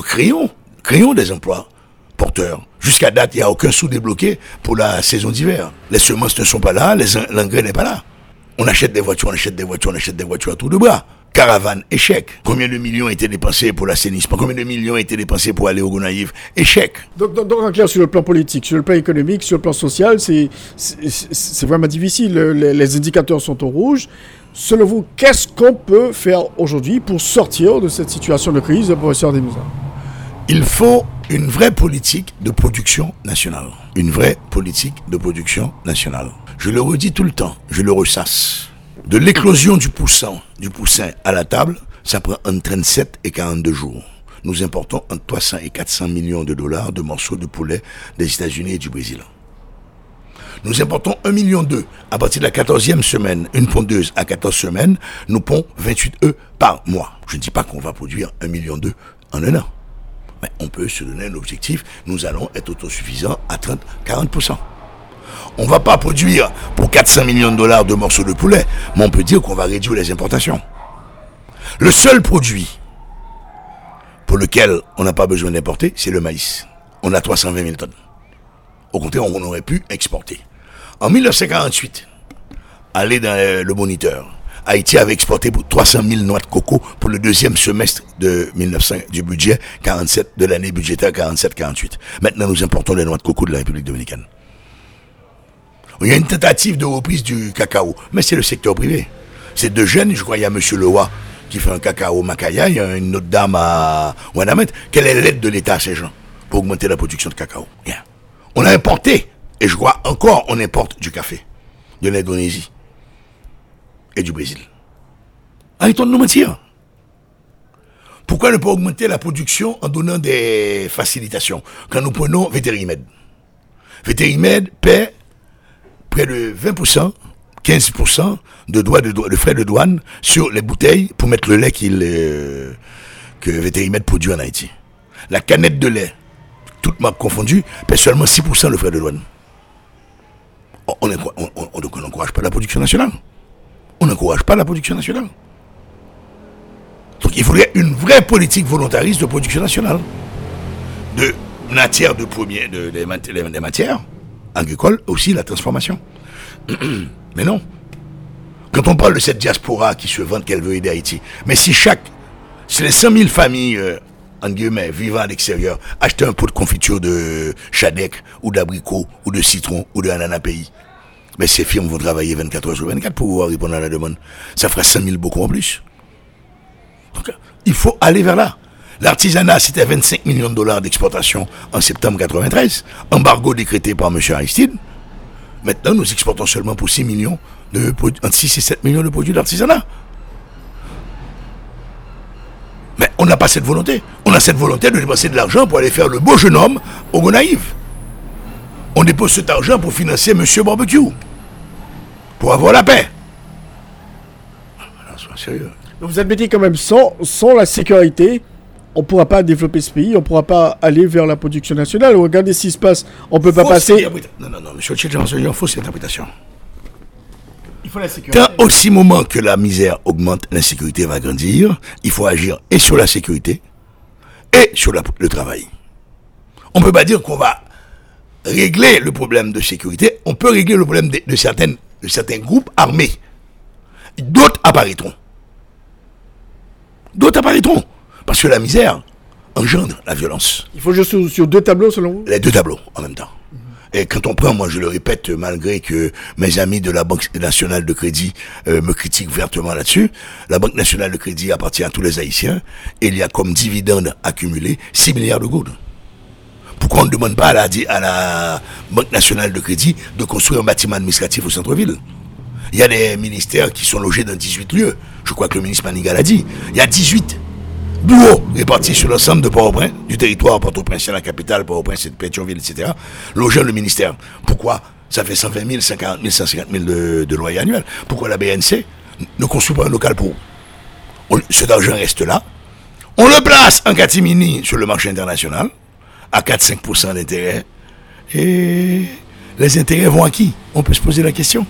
Créons, créons des emplois porteurs. Jusqu'à date, il n'y a aucun sous débloqué pour la saison d'hiver. Les semences ne sont pas là, l'engrais n'est pas là. On achète des voitures, on achète des voitures, on achète des voitures à tout de bras. Caravane, échec. Combien de millions ont été dépensés pour l'assainissement? Combien de millions ont été dépensés pour aller au Gonaïve? Échec. Donc, donc, en clair, sur le plan politique, sur le plan économique, sur le plan social, c'est vraiment difficile. Les, indicateurs sont au rouge. Selon vous, qu'est-ce qu'on peut faire aujourd'hui pour sortir de cette situation de crise, professeur Demouza Il faut une vraie politique de production nationale. Une vraie politique de production nationale. Je le redis tout le temps, je le ressasse. De l'éclosion du poussin, du poussin à la table, ça prend entre 37 et 42 jours. Nous importons entre 300 et 400 millions de dollars de morceaux de poulet des États-Unis et du Brésil. Nous importons 1 million d'œufs. À partir de la 14e semaine, une pondeuse à 14 semaines, nous pond 28 œufs par mois. Je ne dis pas qu'on va produire 1 million d'œufs en un an. Mais on peut se donner un objectif. Nous allons être autosuffisants à 30, 40%. On va pas produire pour 400 millions de dollars de morceaux de poulet, mais on peut dire qu'on va réduire les importations. Le seul produit pour lequel on n'a pas besoin d'importer, c'est le maïs. On a 320 000 tonnes. Au contraire, on aurait pu exporter. En 1948, aller dans le moniteur, Haïti avait exporté pour 300 000 noix de coco pour le deuxième semestre de 1900, du budget 47, de l'année budgétaire 47-48. Maintenant, nous importons les noix de coco de la République dominicaine. Il y a une tentative de reprise du cacao, mais c'est le secteur privé. C'est deux jeunes, je crois, il y a M. Leroy qui fait un cacao Macaya, il y a une autre dame à Wanamet. Quelle est l'aide de l'État à ces gens pour augmenter la production de cacao? On a importé, et je crois encore, on importe du café de l'Indonésie et du Brésil. Arrêtons de nous mentir. Pourquoi ne pas augmenter la production en donnant des facilitations Quand nous prenons Vétérimed. Vétérimed paie près de 20%, 15% de, de, frais de douane sur les bouteilles pour mettre le lait euh, que Vétérimètre produit en Haïti. La canette de lait, toute marque confondue, paie seulement 6% de frais de douane. On n'encourage pas la production nationale. On n'encourage pas la production nationale. Donc il faudrait une vraie politique volontariste de production nationale. De matières de de, des matières agricole, aussi la transformation. [clears throat] mais non. Quand on parle de cette diaspora qui se vante qu'elle veut aider Haïti, mais si chaque, si les 100 000 familles, euh, en guillemets, vivant à l'extérieur, achetaient un pot de confiture de chadec, ou d'abricot, ou de citron, ou de ananas pays, mais ces firmes vont travailler 24 heures sur 24 pour pouvoir répondre à la demande. Ça fera 100 000 beaucoup en plus. Donc, il faut aller vers là. L'artisanat, c'était 25 millions de dollars d'exportation en septembre 93, embargo décrété par M. Aristide. Maintenant, nous exportons seulement pour 6 millions de entre 6 et 7 millions de produits d'artisanat. Mais on n'a pas cette volonté. On a cette volonté de dépenser de l'argent pour aller faire le beau jeune homme au Gonaïve. On dépose cet argent pour financer M. Barbecue. Pour avoir la paix. Alors, sérieux. Vous quand même, sans la sécurité, on ne pourra pas développer ce pays, on ne pourra pas aller vers la production nationale. Regardez ce qui se passe, on ne peut pas passer... Non, non, non, monsieur il faut cette interprétation. Il faut la sécurité. Quand aussi moment que la misère augmente, l'insécurité va grandir, il faut agir et sur la sécurité et sur le travail. On ne peut pas dire qu'on va régler le problème de sécurité, on peut régler le problème de, certaines, de certains groupes armés. D'autres apparaîtront. D'autres apparaîtront. Parce que la misère engendre la violence. Il faut jouer sur, sur deux tableaux selon vous? Les deux tableaux en même temps. Et quand on prend, moi je le répète, malgré que mes amis de la Banque nationale de crédit euh, me critiquent vertement là-dessus, la Banque nationale de crédit appartient à tous les Haïtiens et il y a comme dividende accumulé 6 milliards de gouttes. Pourquoi on ne demande pas à la, à la Banque nationale de crédit de construire un bâtiment administratif au centre-ville? Il y a des ministères qui sont logés dans 18 lieux. Je crois que le ministre Manigal l'a dit. Il y a 18 bureaux répartis sur l'ensemble de Port-au-Prince, du territoire Port-au-Prince, la capitale, Port-au-Prince, Pétionville, etc., logés le ministère. Pourquoi ça fait 120 000, 140 000, 150 000 de, de loyer annuel? Pourquoi la BNC ne construit pas un local pour on, Cet argent reste là. On le place en catimini sur le marché international, à 4-5% d'intérêt. Et les intérêts vont à qui? On peut se poser la question.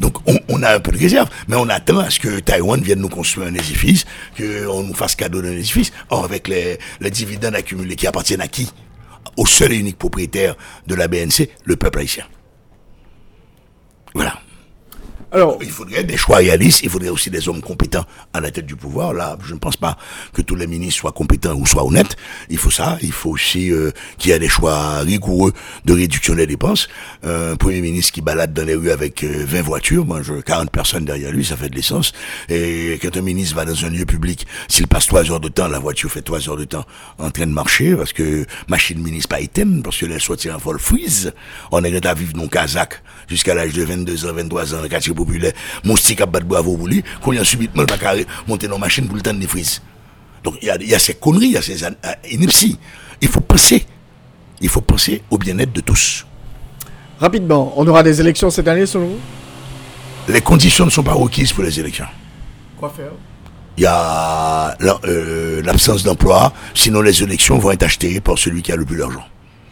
Donc on, a un peu de réserve, mais on attend à ce que Taïwan vienne nous construire un édifice, qu'on nous fasse cadeau d'un édifice. Or, avec les, les dividendes accumulés qui appartiennent à qui? Au seul et unique propriétaire de la BNC, le peuple haïtien. Voilà. Alors, il faudrait des choix réalistes, il faudrait aussi des hommes compétents à la tête du pouvoir. Là, je ne pense pas que tous les ministres soient compétents ou soient honnêtes. Il faut ça. Il faut aussi euh, qu'il y ait des choix rigoureux de réduction des dépenses. un premier ministre qui balade dans les rues avec 20 euh, voitures, moi, je, 40 personnes derrière lui, ça fait de l'essence. Et quand un ministre va dans un lieu public, s'il passe trois heures de temps, la voiture fait trois heures de temps en train de marcher, parce que machine ministre pas item, parce que les sorties en vol freeze. On est à vivre non Kazakh jusqu'à l'âge de 22 ans, 23 ans, le quartier populaire, moustique à battre bravo pour lui, qu'on y a subitement le carré, monter dans machine pour le temps de frises. Donc il y a, y a, ces conneries, il y a ces inepties. Il faut penser, il faut penser au bien-être de tous. Rapidement, on aura des élections cette année selon vous? Les conditions ne sont pas requises pour les élections. Quoi faire? Il y a euh, l'absence d'emploi, sinon les élections vont être achetées par celui qui a le plus d'argent.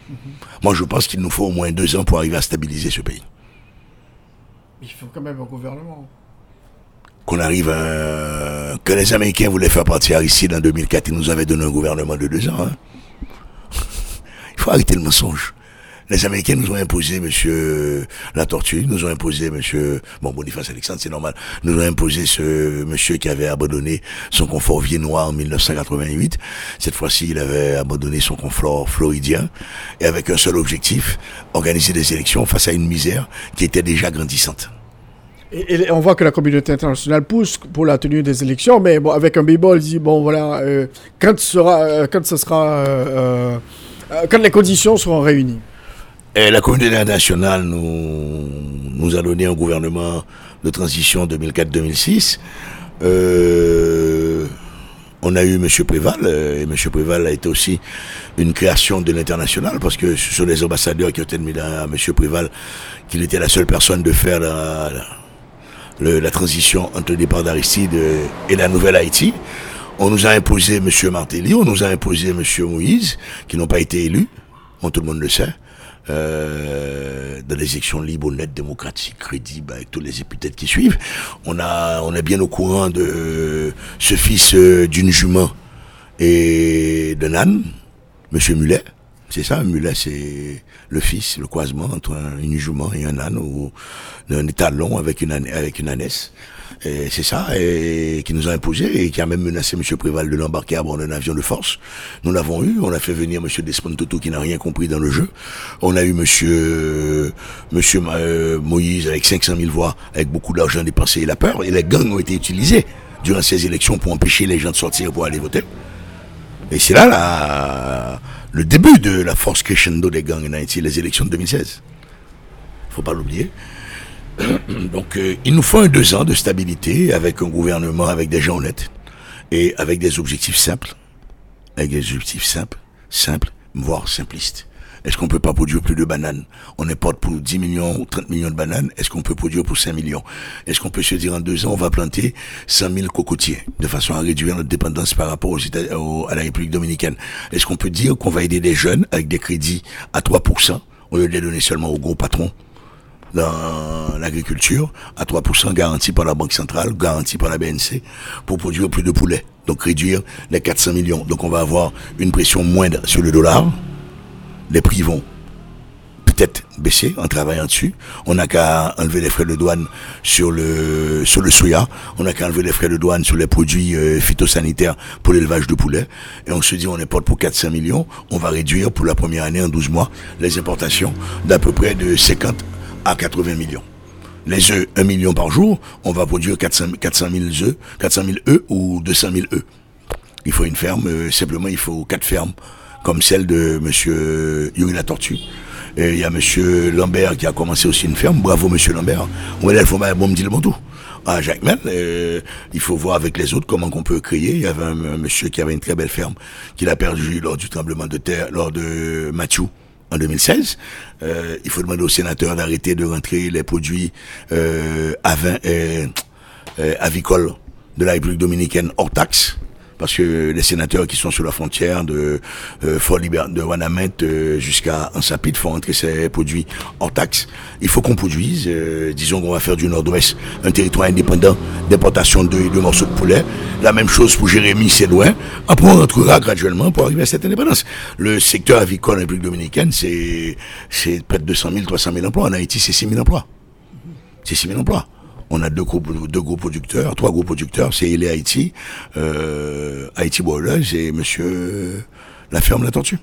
Mhm. Moi, je pense qu'il nous faut au moins deux ans pour arriver à stabiliser ce pays. Il faut quand même un gouvernement. Qu'on arrive à... Que les Américains voulaient faire partir ici en 2004, ils nous avaient donné un gouvernement de deux ans. Hein. Il faut arrêter le mensonge. Les Américains nous ont imposé, monsieur, la tortue, nous ont imposé, monsieur, bon, Boniface Alexandre, c'est normal, nous ont imposé ce monsieur qui avait abandonné son confort viennois en 1988. Cette fois-ci, il avait abandonné son confort floridien et avec un seul objectif, organiser des élections face à une misère qui était déjà grandissante. Et, on voit que la communauté internationale pousse pour la tenue des élections, mais bon, avec un bémol, il dit bon voilà, euh, quand sera, euh, quand ce sera, euh, quand les conditions seront réunies. Et la communauté internationale nous, a donné un gouvernement de transition 2004-2006. Euh, on a eu M. Préval, euh, et M. Préval a été aussi une création de l'international, parce que ce sont les ambassadeurs qui ont admis à M. Préval qu'il était la seule personne de faire la, transition entre le départ d'Aristide et la nouvelle Haïti. On nous a imposé M. Martelly, on nous a imposé M. Moïse, qui n'ont pas été élus, bon, tout le monde le sait euh, dans les élections libres, honnêtes, démocratiques, crédibles, avec tous les épithètes qui suivent. On a, on est bien au courant de ce fils euh, d'une jument et d'un âne, Monsieur Mulet. C'est ça, Mulet, c'est le fils, le croisement entre une jument et un âne, ou un étalon avec une, avec une ânesse c'est ça, et qui nous a imposé et qui a même menacé M. Préval de l'embarquer à bord d'un avion de force. Nous l'avons eu, on a fait venir M. Despont Toto qui n'a rien compris dans le jeu. On a eu M. Monsieur Moïse avec 500 000 voix, avec beaucoup d'argent dépensé et la peur, et les gangs ont été utilisés durant ces élections pour empêcher les gens de sortir pour aller voter. Et c'est là le début de la force crescendo des gangs en Haïti, les élections de 2016. Faut pas l'oublier. [coughs] Donc, euh, il nous faut un deux ans de stabilité avec un gouvernement, avec des gens honnêtes et avec des objectifs simples. Avec des objectifs simples, simples, voire simplistes. Est-ce qu'on peut pas produire plus de bananes? On importe pour 10 millions ou 30 millions de bananes. Est-ce qu'on peut produire pour 5 millions? Est-ce qu'on peut se dire en deux ans, on va planter 100 000 cocotiers de façon à réduire notre dépendance par rapport aux à la République dominicaine? Est-ce qu'on peut dire qu'on va aider des jeunes avec des crédits à 3% au lieu de les donner seulement aux gros patrons dans l'agriculture à 3% garanti par la Banque centrale, garanti par la BNC pour produire plus de poulets. Donc réduire les 400 millions? Donc on va avoir une pression moindre sur le dollar. Les prix vont peut-être baisser en travaillant dessus. On n'a qu'à enlever les frais de douane sur le sur le soya. On n'a qu'à enlever les frais de douane sur les produits euh, phytosanitaires pour l'élevage de poulets. Et on se dit, on importe pour 400 millions. On va réduire pour la première année en 12 mois les importations d'à peu près de 50 à 80 millions. Les œufs, 1 million par jour, on va produire 400, 400 000 œufs, 400 000 œufs ou 200 000 œufs. Il faut une ferme, euh, simplement il faut quatre fermes, comme celle de monsieur Yuri La Tortue. Et il y a monsieur Lambert qui a commencé aussi une ferme. Bravo monsieur Lambert. On va faut bon me dire le tout. À Jacques euh, il faut voir avec les autres comment qu'on peut créer. Il y avait un, monsieur qui avait une très belle ferme qu'il a perdu lors du tremblement de terre, lors de Mathieu en 2016. Euh, il faut demander aux sénateurs d'arrêter de rentrer les produits euh, euh, euh avicoles de la République dominicaine hors taxe parce que les sénateurs qui sont sur la frontière de euh, Fort Libert, de Wanamet euh, jusqu'à Ansapit font entrer ces produits en taxe. Il faut qu'on produise, euh, disons qu'on va faire du Nord-Ouest un territoire indépendant d'importation de, de, morceaux de poulet. La même chose pour Jérémy, loin. Après, on rentrera graduellement pour arriver à cette indépendance. Le secteur avicole en République dominicaine, c'est près de 200 000, 300 000 emplois. En Haïti, c'est 6 000 emplois. C'est 6 000 emplois. On a deux gros, deux gros producteurs, trois gros producteurs, c'est Ilé Haïti, euh, Haïti Boileuse et monsieur La Ferme La Tortue.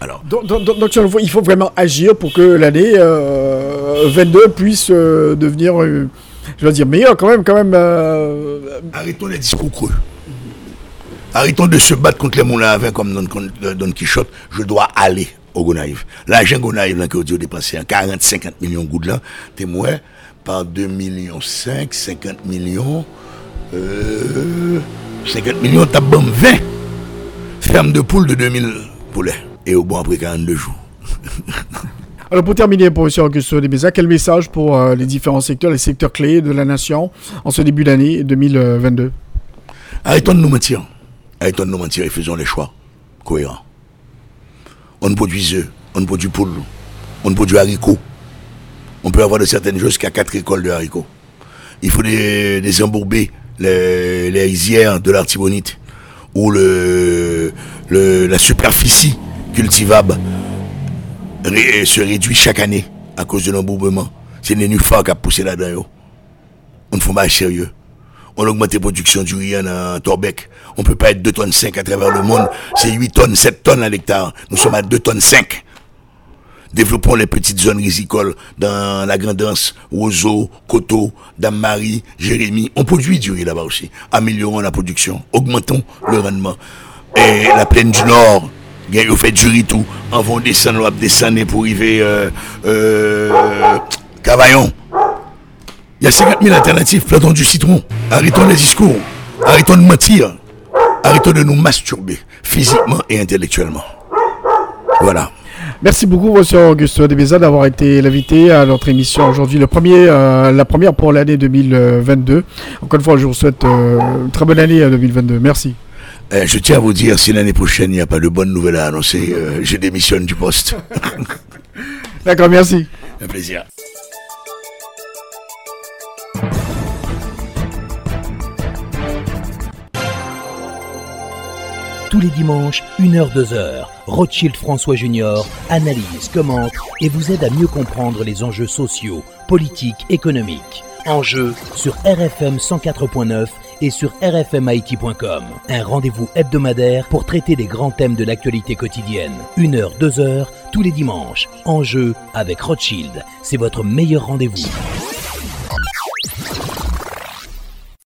Alors. Donc, donc, il faut vraiment agir pour que l'année 22 euh, puisse euh, devenir, euh, je veux dire, meilleure quand même. Quand même Arrêtons les discours creux. Arrêtons de se battre contre les moulins à vin comme Don, Don Quichotte. Je dois aller au Gonaïve. L'argent Gonaïve, là, que vous dépensé 40-50 millions de gouttes là, témoin, par 2 millions 5, 50 millions, euh, 50 millions, t'as bon 20 ferme de poules de 2000 poulets. Et au bon après 42 jours. [laughs] Alors pour terminer, professeur Augusto Debeza, quel message pour euh, les différents secteurs, les secteurs clés de la nation en ce début d'année 2022 Arrêtons de nous mentir. Arrêtons de nous mentir et faisons les choix cohérents. On ne produit œufs, on ne produit poules, on ne produit haricots, on peut avoir de certaines choses qu'à quatre écoles de haricots. Il faut des, des embourber les, rizières de l'artibonite où le, le, la superficie cultivable se réduit chaque année à cause de l'embourbement. C'est les qui a poussé là-dedans. On ne faut pas sérieux. On augmente la production du riz en Torbec. On ne peut pas être 2 tonnes 5 à travers le monde. C'est 8 tonnes, 7 tonnes à l'hectare. Nous sommes à 2 tonnes 5. Développons les petites zones risicoles dans la Grandance, Roseau, Coteau, Dame-Marie, Jérémy. On produit du riz là-bas aussi. Améliorons la production, augmentons le rendement. Et la plaine du Nord, on fait du riz tout. On va descendre, on va descendre pour arriver euh, euh, Cavaillon. Il y a 50 000 alternatives, plantons du citron. Arrêtons les discours. Arrêtons de mentir. Arrêtons de nous masturber, physiquement et intellectuellement. Voilà. Merci beaucoup, monsieur Augusto Debeza, d'avoir été l'invité à notre émission aujourd'hui, le premier, euh, la première pour l'année 2022. Encore une fois, je vous souhaite euh, une très bonne année 2022. Merci. Eh, je tiens à vous dire, si l'année prochaine, il n'y a pas de bonnes nouvelles à annoncer, euh, je démissionne du poste. [laughs] D'accord, merci. Un plaisir. tous les dimanches, 1h-2h. Rothschild François Junior analyse, commente et vous aide à mieux comprendre les enjeux sociaux, politiques, économiques. Enjeux sur RFM 104.9 et sur rfmit.com. Un rendez-vous hebdomadaire pour traiter des grands thèmes de l'actualité quotidienne. 1h, 2h, tous les dimanches. Enjeux avec Rothschild. C'est votre meilleur rendez-vous.